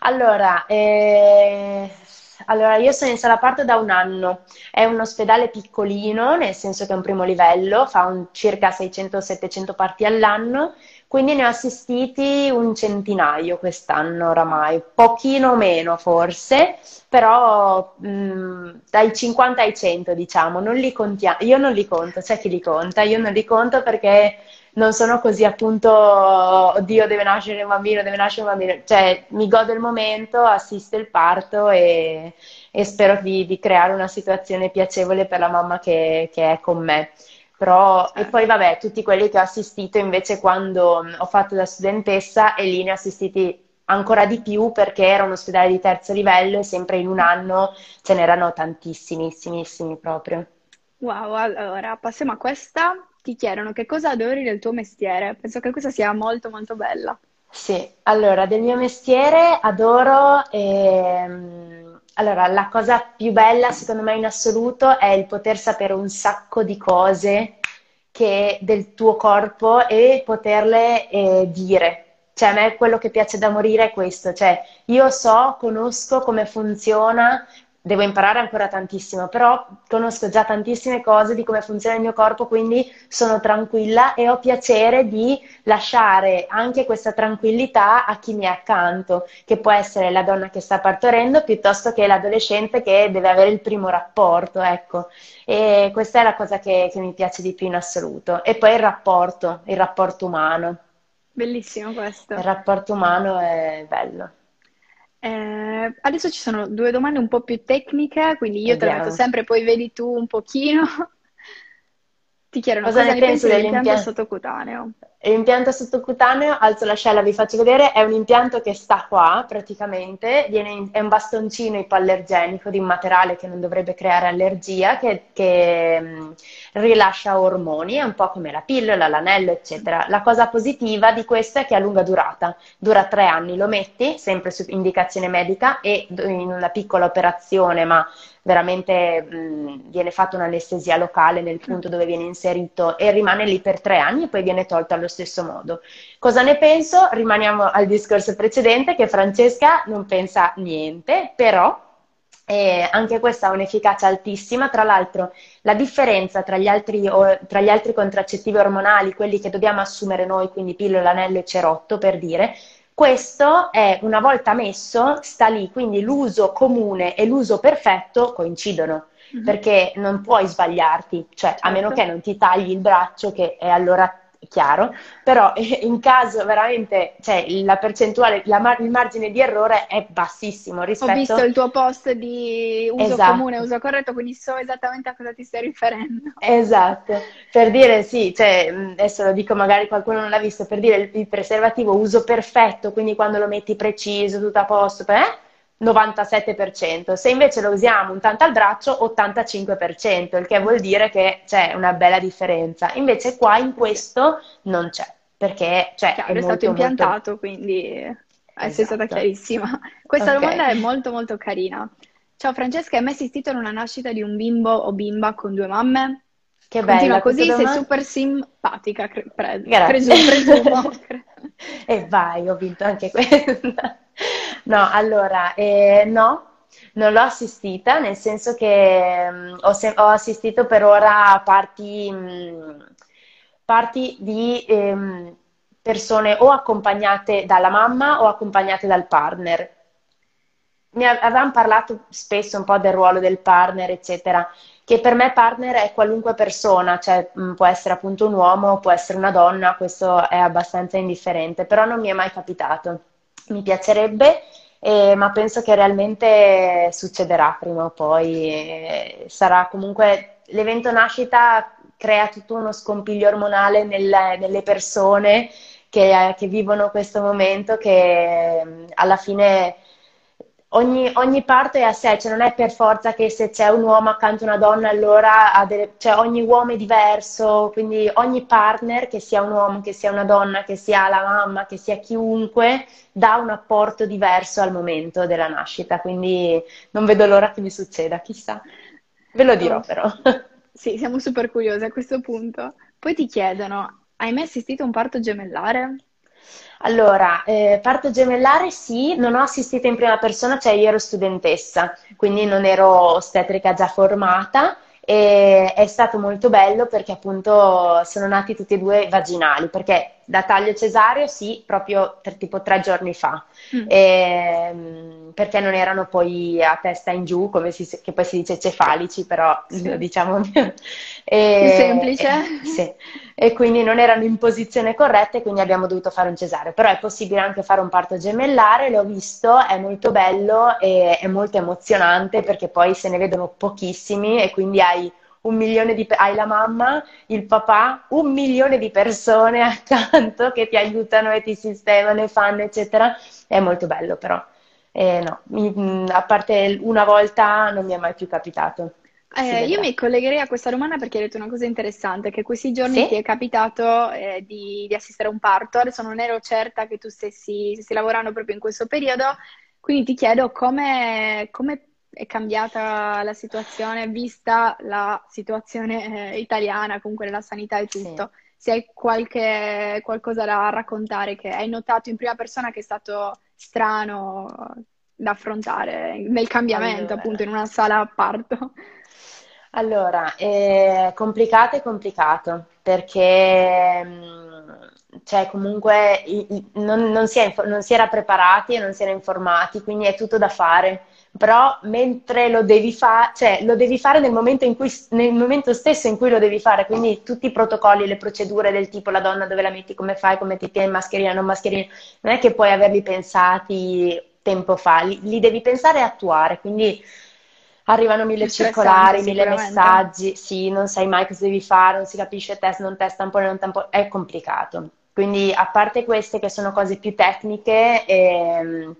Allora, eh... allora, io sono in sala parto da un anno. È un ospedale piccolino, nel senso che è un primo livello, fa un circa 600-700 parti all'anno quindi ne ho assistiti un centinaio quest'anno oramai, pochino meno forse, però mh, dai 50 ai 100 diciamo, non li contiamo, io non li conto, c'è chi li conta, io non li conto perché non sono così appunto, oddio deve nascere un bambino, deve nascere un bambino, cioè mi godo il momento, assisto il parto e, e spero di, di, creare una situazione piacevole per la mamma che, che è con me. Però, e poi vabbè, tutti quelli che ho assistito invece quando ho fatto da studentessa e lì ne ho assistiti ancora di più perché era un ospedale di terzo livello e sempre in un anno ce n'erano tantissimissimi proprio. Wow, allora passiamo a questa. Ti chiedono che cosa adori del tuo mestiere. Penso che questa sia molto molto bella. Sì, allora del mio mestiere adoro ehm, allora, la cosa più bella secondo me in assoluto è il poter sapere un sacco di cose che, del tuo corpo e poterle eh, dire. Cioè, a me quello che piace da morire è questo, cioè io so, conosco come funziona devo imparare ancora tantissimo, però conosco già tantissime cose di come funziona il mio corpo, quindi sono tranquilla e ho piacere di lasciare anche questa tranquillità a chi mi è accanto, che può essere la donna che sta partorendo piuttosto che l'adolescente che deve avere il primo rapporto, ecco. E questa è la cosa che, che mi piace di più in assoluto. E poi il rapporto, il rapporto umano. Bellissimo questo. Il rapporto umano è bello. Eh, adesso ci sono due domande un po' più tecniche, quindi io te le metto sempre, poi vedi tu un pochino. Ti chiedono cosa, cosa ne pensi dell'impianto sottocutaneo? L'impianto sottocutaneo, alzo l'ascella, vi faccio vedere, è un impianto che sta qua praticamente, in, è un bastoncino ipoallergenico di un materiale che non dovrebbe creare allergia, che, che mh, rilascia ormoni, è un po' come la pillola, l'anello, eccetera. La cosa positiva di questo è che ha lunga durata, dura tre anni, lo metti sempre su indicazione medica e in una piccola operazione, ma veramente mh, viene fatta un'anestesia locale nel punto dove viene inserito e rimane lì per tre anni e poi viene tolto allo stesso modo. Cosa ne penso? Rimaniamo al discorso precedente che Francesca non pensa niente, però eh, anche questa ha un'efficacia altissima. Tra l'altro, la differenza tra gli, altri, tra gli altri contraccettivi ormonali, quelli che dobbiamo assumere noi, quindi pillola, anello e cerotto per dire, questo è una volta messo, sta lì, quindi l'uso comune e l'uso perfetto coincidono. Mm-hmm. Perché non puoi sbagliarti, cioè certo. a meno certo. che non ti tagli il braccio, che è allora chiaro, però *laughs* in caso veramente, cioè la percentuale, la, il margine di errore è bassissimo rispetto... Ho visto il tuo post di uso esatto. comune, uso corretto, quindi so esattamente a cosa ti stai riferendo. Esatto, per dire sì, cioè, adesso lo dico magari qualcuno non l'ha visto, per dire il, il preservativo uso perfetto, quindi quando lo metti preciso, tutto a posto, eh? 97%, se invece lo usiamo un tanto al braccio 85%, il che vuol dire che c'è una bella differenza. Invece qua in questo non c'è, perché cioè, Chiaro, è, è stato impiantato, molto... quindi esatto. sei stata chiarissima. Questa okay. domanda è molto molto carina. Ciao Francesca, hai mai assistito ad una nascita di un bimbo o bimba con due mamme? Che bella così, sei domanda... super simpatica, cre- pre- presumo, *laughs* e vai, ho vinto anche questa. No, allora, eh, no, non l'ho assistita, nel senso che mh, mm, ho, se- ho, assistito per ora a parti, mh, mm, parti di ehm, persone o accompagnate dalla mamma o accompagnate dal partner. Mi avevamo parlato spesso un po' del ruolo del partner, eccetera, che per me partner è qualunque persona, cioè può essere appunto un uomo, può essere una donna, questo è abbastanza indifferente, però non mi è mai capitato mi piacerebbe, eh, ma penso che realmente succederà prima o poi. Eh, sarà comunque l'evento nascita crea tutto uno scompiglio ormonale nelle, nelle persone che, che, vivono questo momento che alla fine ogni, ogni, parte è a sé, cioè non è per forza che se c'è un uomo accanto a una donna allora delle, cioè ogni uomo è diverso, quindi ogni partner, che sia un uomo, che sia una donna, che sia la mamma, che sia chiunque, dà un apporto diverso al momento della nascita, quindi non vedo l'ora che mi succeda, chissà. Ve lo dirò però. *laughs* Sì, siamo super curiosi a questo punto. Poi ti chiedono, hai mai assistito a un parto gemellare? Allora, eh, parto gemellare sì, non ho assistito in prima persona, cioè io ero studentessa, quindi non ero ostetrica già formata e è stato molto bello perché appunto sono nati tutti e due vaginali, perché da taglio cesareo sì, proprio per, tipo tre giorni fa, mm. e, ehm, perché non erano poi a testa in giù, come si, che poi si dice cefalici, però sì. diciamo *laughs* *laughs* e, più semplice. E, *laughs* sì. e quindi non erano in posizione corretta e quindi abbiamo dovuto fare un cesareo, però è possibile anche fare un parto gemellare, l'ho visto, è molto bello e è molto emozionante perché poi se ne vedono pochissimi e quindi hai un milione di hai la mamma, il papà, un milione di persone *laughs* accanto che ti aiutano e ti sistemano e fanno, eccetera. È molto bello, però. Eh, no, mi, a parte una volta non mi è mai più capitato. Eh, io mi collegherei a questa domanda perché hai detto una cosa interessante, che questi giorni sì? ti è capitato eh, di, di, assistere a un parto, adesso non ero certa che tu stessi, stessi lavorando proprio in questo periodo, quindi ti chiedo come, come è cambiata la situazione, vista la situazione eh, italiana, comunque nella sanità e tutto. Sì. Se hai qualche, qualcosa da raccontare che hai notato in prima persona che è stato strano da affrontare nel cambiamento, allora. appunto, in una sala a parto. Allora, è complicato e complicato perché mm, cioè, comunque non, non, si è, non si era preparati e non si era informati, quindi è tutto da fare però mentre lo devi fare, cioè lo devi fare nel momento, cui, nel momento, stesso in cui lo devi fare, quindi tutti i protocolli, le procedure del tipo la donna dove la metti, come fai, come ti tieni, mascherina, non mascherina, non è che puoi averli pensati tempo fa, li, li devi pensare e attuare, quindi arrivano mille circolari, mille messaggi, sì, non sai mai cosa devi fare, non si capisce test, non test, tampone, non tampone, è complicato. Quindi a parte queste che sono cose più tecniche, ehm,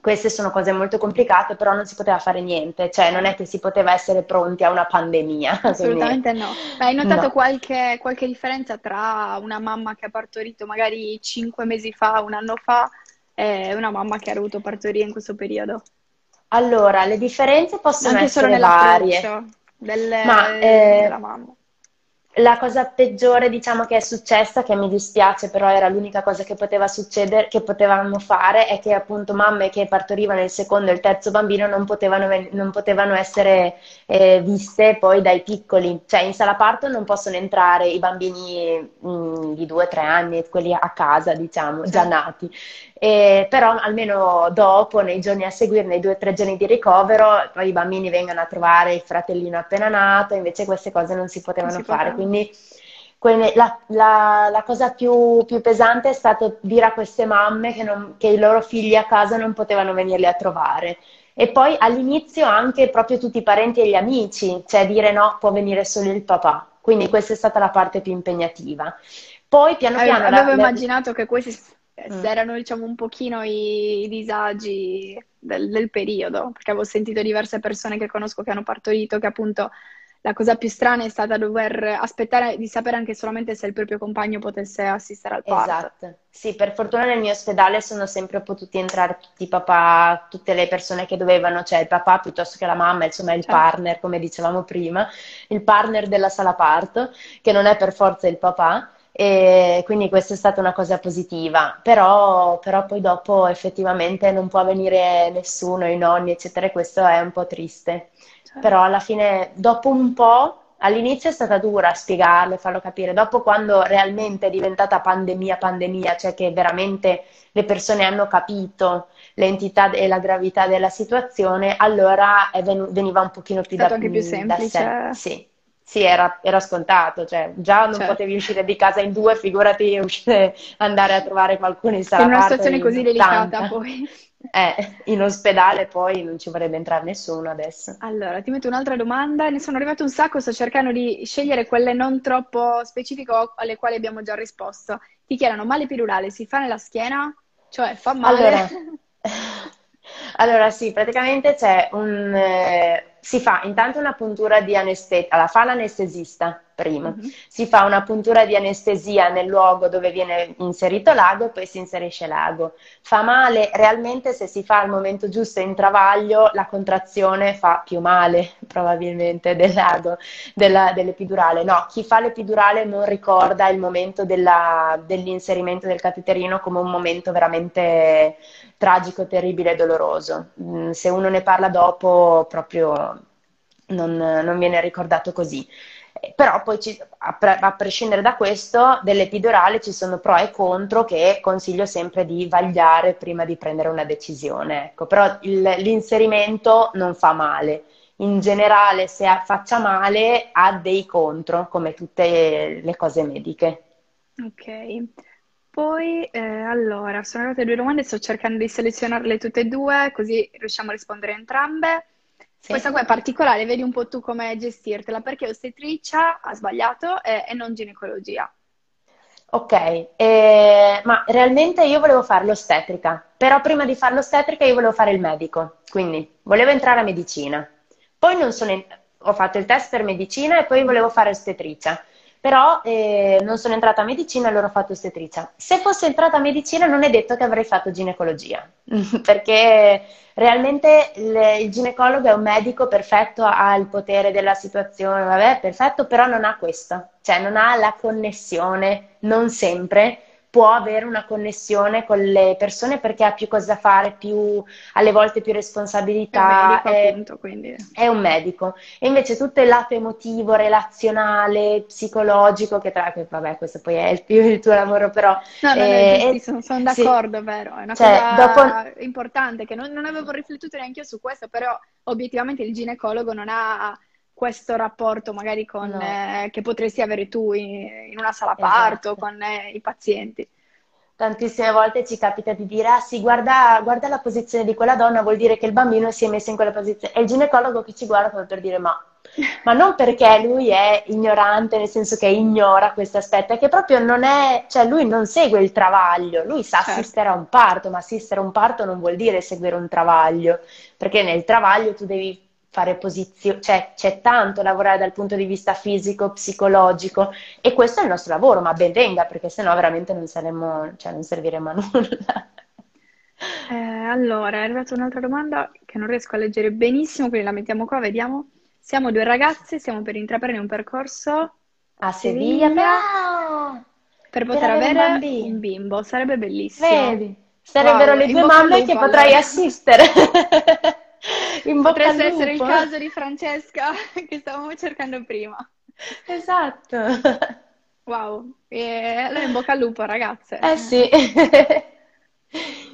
queste sono cose molto complicate, però non si poteva fare niente, cioè non è che si poteva essere pronti a una pandemia. *laughs* Assolutamente quindi... no. Ma hai notato no. qualche, qualche differenza tra una mamma che ha partorito magari cinque mesi fa, un anno fa, e una mamma che ha dovuto partorire in questo periodo? Allora, le differenze possono Anche essere varie. Delle, Ma, eh, della mamma. La cosa peggiore, diciamo, che è successa, che mi dispiace, però era l'unica cosa che poteva succedere, che potevamo fare, è che appunto mamme che partorivano il secondo e il terzo bambino non potevano, non potevano essere eh, viste poi dai piccoli. Cioè in sala parto non possono entrare i bambini mh, mm, di due o tre anni, quelli a casa, diciamo, già nati. E, però almeno dopo, nei giorni a seguire, nei due o tre giorni di ricovero, poi i bambini vengono a trovare il fratellino appena nato, invece queste cose non si potevano non si fare. Quindi la, la, la, cosa più, più, pesante è stato dire a queste mamme che, non, che, i loro figli a casa non potevano venirli a trovare. E poi all'inizio anche proprio tutti i parenti e gli amici, cioè dire no, può venire solo il papà. Quindi questa è stata la parte più impegnativa. Poi piano piano... Avevo la, immaginato che questi mm. erano diciamo un pochino i, i disagi del, del, periodo, perché avevo sentito diverse persone che conosco che hanno partorito, che appunto la cosa più strana è stata dover aspettare di sapere anche solamente se il proprio compagno potesse assistere al parto. Esatto. Sì, per fortuna nel mio ospedale sono sempre potuti entrare tutti i papà, tutte le persone che dovevano, cioè il papà piuttosto che la mamma, insomma il certo. partner, come dicevamo prima, il partner della sala parto, che non è per forza il papà. E quindi questa è stata una cosa positiva, però, però, poi dopo effettivamente non può venire nessuno, i nonni, eccetera, e questo è un po' triste. Però alla fine, dopo un po', all'inizio è stata dura spiegarlo e farlo capire, dopo quando realmente è diventata pandemia, pandemia, cioè che veramente le persone hanno capito l'entità e la gravità della situazione, allora veniva un pochino più da, anche più semplice. Sì. Sì, era, era, scontato, cioè già non certo. potevi uscire di casa in due, figurati uscire, andare a trovare qualcuno in sala. In una situazione così delicata poi. Eh, in ospedale poi non ci vorrebbe entrare nessuno adesso. Allora, ti metto un'altra domanda, ne sono arrivate un sacco, sto cercando di scegliere quelle non troppo specifiche alle quali abbiamo già risposto. Ti chiedono, male epidurale si fa nella schiena? Cioè, fa male? Allora, *laughs* allora sì, praticamente c'è un... Eh, si fa intanto una puntura di anestesia, la fa l'anestesista prima, mm-hmm. si fa una puntura di anestesia nel luogo dove viene inserito l'ago e poi si inserisce l'ago. Fa male realmente se si fa al momento giusto in travaglio, la contrazione fa più male *laughs* probabilmente dell'ago, della, dell'epidurale. No, chi fa l'epidurale non ricorda il momento della, dell'inserimento del cateterino come un momento veramente tragico, terribile e doloroso. Mm, se uno ne parla dopo proprio non, non viene ricordato così. Però poi ci, a, pre- a, prescindere da questo, dell'epidurale ci sono pro e contro che consiglio sempre di vagliare prima di prendere una decisione. Ecco. Però il, l'inserimento non fa male. In generale, se faccia male, ha dei contro, come tutte le cose mediche. Ok. Poi, eh, allora, sono arrivate due domande, sto cercando di selezionarle tutte e due, così riusciamo a rispondere entrambe. Sì. Questa qua è particolare, vedi un po' tu come gestirtela, perché ostetricia ha sbagliato e, e non ginecologia. Ok, eh, ma realmente io volevo fare l'ostetrica, però prima di fare l'ostetrica io volevo fare il medico, quindi volevo entrare a medicina. Poi non sono, ho fatto il test per medicina e poi volevo fare ostetricia però eh, non sono entrata a medicina e allora ho fatto ostetricia. Se fossi entrata a medicina non è detto che avrei fatto ginecologia, *laughs* perché realmente il, il, ginecologo è un medico perfetto, ha il potere della situazione, vabbè, perfetto, però non ha questo, cioè non ha la connessione, non sempre, può avere una connessione con le persone perché ha più cose da fare, più, alle volte più responsabilità. È un medico, è, appunto, quindi. È un medico. E invece tutto il lato emotivo, relazionale, psicologico, che tra l'altro, vabbè, questo poi è il, più il tuo lavoro, però... No, no, eh, no, sono, sono d'accordo, sì. vero, è una cioè, cosa dopo... importante che non, non avevo riflettuto neanche io su questo, però obiettivamente il ginecologo non ha questo rapporto magari con, no. eh, che potresti avere tu in, in una sala parto esatto. con eh, i pazienti. Tantissime volte ci capita di dire, ah sì, guarda, guarda la posizione di quella donna, vuol dire che il bambino si è messo in quella posizione. E il ginecologo che ci guarda come per dire, ma, ma non perché lui è ignorante, nel senso che ignora questo aspetto, è che proprio non è, cioè lui non segue il travaglio, lui sa certo. assistere a un parto, ma assistere a un parto non vuol dire seguire un travaglio, perché nel travaglio tu devi fare posizioni, cioè c'è tanto lavorare dal punto di vista fisico, psicologico e questo è il nostro lavoro, ma ben venga perché sennò veramente non, saremmo, cioè non serviremo a nulla. Eh, allora, è arrivata un'altra domanda che non riesco a leggere benissimo, quindi la mettiamo qua, vediamo. Siamo due ragazze, stiamo per intraprendere un percorso a Seviglia, Seviglia per poter per avere un, un, bimbo, sarebbe bellissimo. Vedi, sarebbero wow, le due mamme che potrai assistere. *laughs* *laughs* In Potrebbe essere il caso di Francesca *laughs* che stavamo cercando prima. Esatto. *laughs* Wow, e allora in bocca al lupo ragazze. Eh sì.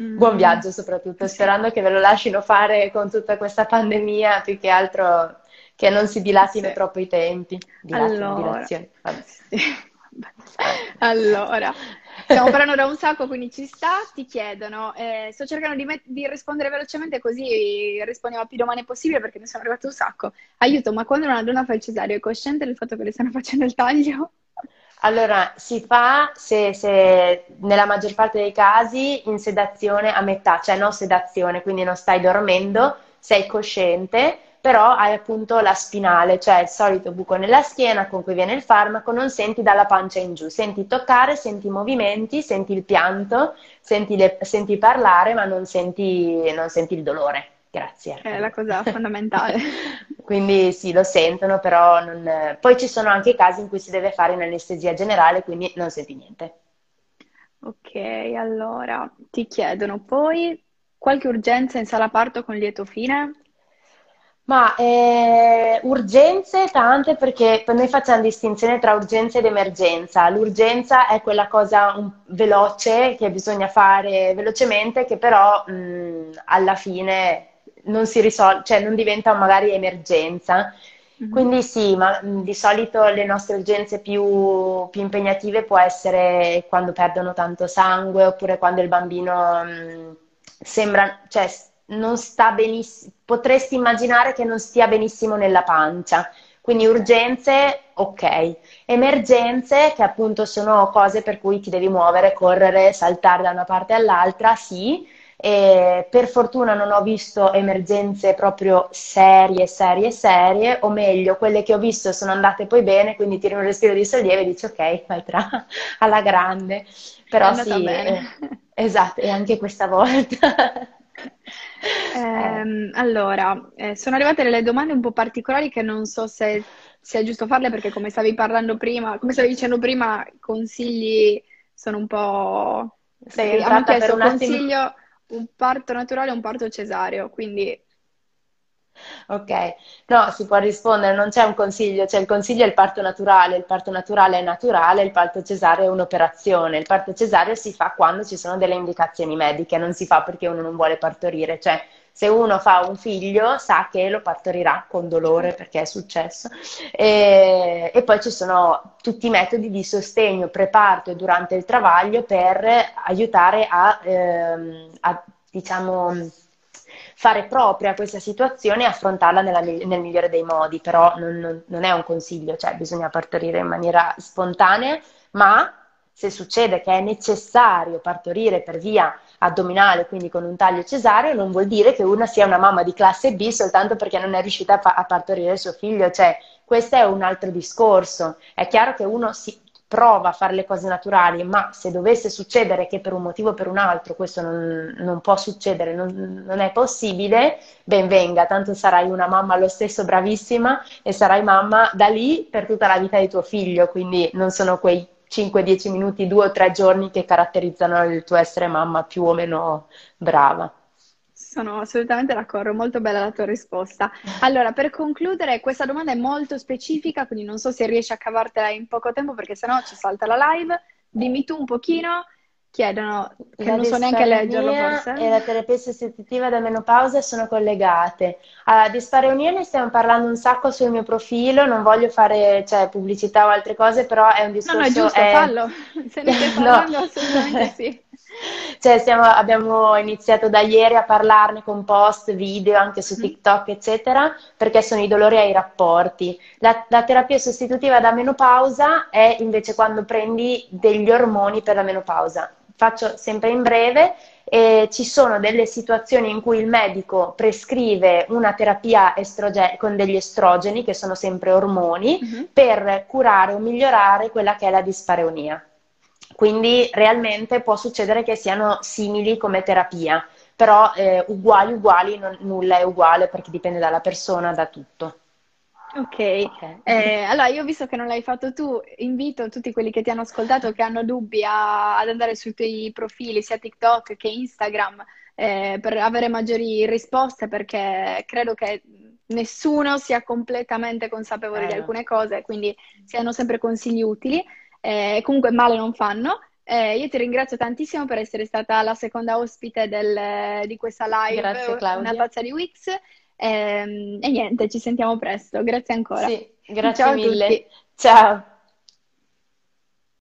Mm. Buon viaggio soprattutto, sperando che ve lo lasciano fare con tutta questa pandemia, più che altro che non si dilatino sì. troppo i tempi. Dilatino, allora, allora, Stiamo parlando da un sacco, quindi ci sta. Ti chiedono, eh, sto cercando di, met- di, rispondere velocemente così rispondiamo più domani possibile perché mi sono arrivato un sacco. Aiuto, ma quando una donna fa il cesario è cosciente del fatto che le stanno facendo il taglio? Allora, si fa se, se, nella maggior parte dei casi in sedazione a metà, cioè non sedazione, quindi non stai dormendo, sei cosciente però hai appunto la spinale, cioè il solito buco nella schiena con cui viene il farmaco, non senti dalla pancia in giù, senti toccare, senti i movimenti, senti il pianto, senti, le, senti parlare, ma non senti, non senti, il dolore. Grazie. È la cosa fondamentale. *laughs* quindi sì, lo sentono, però non... poi ci sono anche casi in cui si deve fare in anestesia generale, quindi non senti niente. Ok, allora ti chiedono poi qualche urgenza in sala parto con lieto fine? Ma eh, urgenze tante perché noi facciamo distinzione tra urgenza ed emergenza. L'urgenza è quella cosa un, veloce che bisogna fare velocemente, che però mh, alla fine non si risolve, cioè non diventa magari emergenza. Mm-hmm. Quindi sì, ma mh, di solito le nostre urgenze più, più, impegnative può essere quando perdono tanto sangue oppure quando il bambino mh, sembra, cioè, non sta benissimo, potresti immaginare che non stia benissimo nella pancia. Quindi urgenze, ok. Emergenze, che appunto sono cose per cui ti devi muovere, correre, saltare da una parte all'altra, sì. E per fortuna non ho visto emergenze proprio serie, serie, serie, o meglio, quelle che ho visto sono andate poi bene, quindi tiri un respiro di sollievo e dici ok, vai tra alla grande. Però sì, eh, esatto, e anche questa volta. Eh, allora, eh, sono arrivate delle domande un po' particolari che non so se sia giusto farle perché come stavi parlando prima, come stavi dicendo prima, consigli sono un po'... Sei sì, hanno chiesto un consiglio, un parto naturale e un parto cesareo, quindi Ok, no, si può rispondere, non c'è un consiglio, cioè il consiglio è il parto naturale, il parto naturale è naturale, il parto cesareo è un'operazione, il parto cesareo si fa quando ci sono delle indicazioni mediche, non si fa perché uno non vuole partorire, cioè se uno fa un figlio sa che lo partorirà con dolore perché è successo e, e poi ci sono tutti i metodi di sostegno preparto e durante il travaglio per aiutare a, ehm, a diciamo fare propria questa situazione e affrontarla nella, nel migliore dei modi, però non, non, non è un consiglio, cioè bisogna partorire in maniera spontanea, ma se succede che è necessario partorire per via addominale, quindi con un taglio cesareo, non vuol dire che una sia una mamma di classe B soltanto perché non è riuscita a, partorire il suo figlio, cioè questo è un altro discorso. È chiaro che uno si, prova a fare le cose naturali, ma se dovesse succedere che per un motivo o per un altro questo non, non può succedere, non, non, è possibile, ben venga, tanto sarai una mamma lo stesso bravissima e sarai mamma da lì per tutta la vita di tuo figlio, quindi non sono quei 5-10 minuti, 2 o 3 giorni che caratterizzano il tuo essere mamma più o meno brava. Sono assolutamente d'accordo, molto bella la tua risposta. Allora, per concludere, questa domanda è molto specifica, quindi non so se riesci a cavartela in poco tempo perché sennò ci salta la live. Dimmi tu un pochino chiedono, che La non so neanche leggerlo forse. e la terapia sostitutiva da menopausa sono collegate. A dispareunia ne stiamo parlando un sacco sul mio profilo, non voglio fare, cioè, pubblicità o altre cose, però è un discorso... No, no, è giusto, è- fallo. *laughs* Se ne stai *laughs* No. parlando, assolutamente sì. *laughs* *laughs* Cioè, stiamo- abbiamo iniziato da ieri a parlarne con post, video, anche su Mhm. TikTok, eccetera, perché sono i dolori ai rapporti. La, la terapia sostitutiva da menopausa è invece quando prendi degli ormoni per la menopausa. Faccio sempre in breve. eh, ci sono delle situazioni in cui il medico prescrive una terapia estroge- con degli estrogeni, che sono sempre ormoni, Mhm. per curare o migliorare quella che è la dispareunia. Quindi realmente può succedere che siano simili come terapia, però eh, uguali uguali non- nulla è uguale perché dipende dalla persona, da tutto. Ok, Ok. Eh, allora io visto che non l'hai fatto tu, invito tutti quelli che ti hanno ascoltato, che hanno dubbi a- ad andare sui tuoi profili, sia TikTok che Instagram, eh, per avere maggiori risposte, perché credo che nessuno sia completamente consapevole di Eh, no. alcune cose, quindi siano sempre consigli utili, eh, comunque male non fanno. Eh, io ti ringrazio tantissimo per essere stata la seconda ospite del- di questa live, Grazie Una Claudia. tazza di Wix. Ehm, e niente, ci sentiamo presto. Grazie ancora. Sì, grazie Ciao mille. Ciao.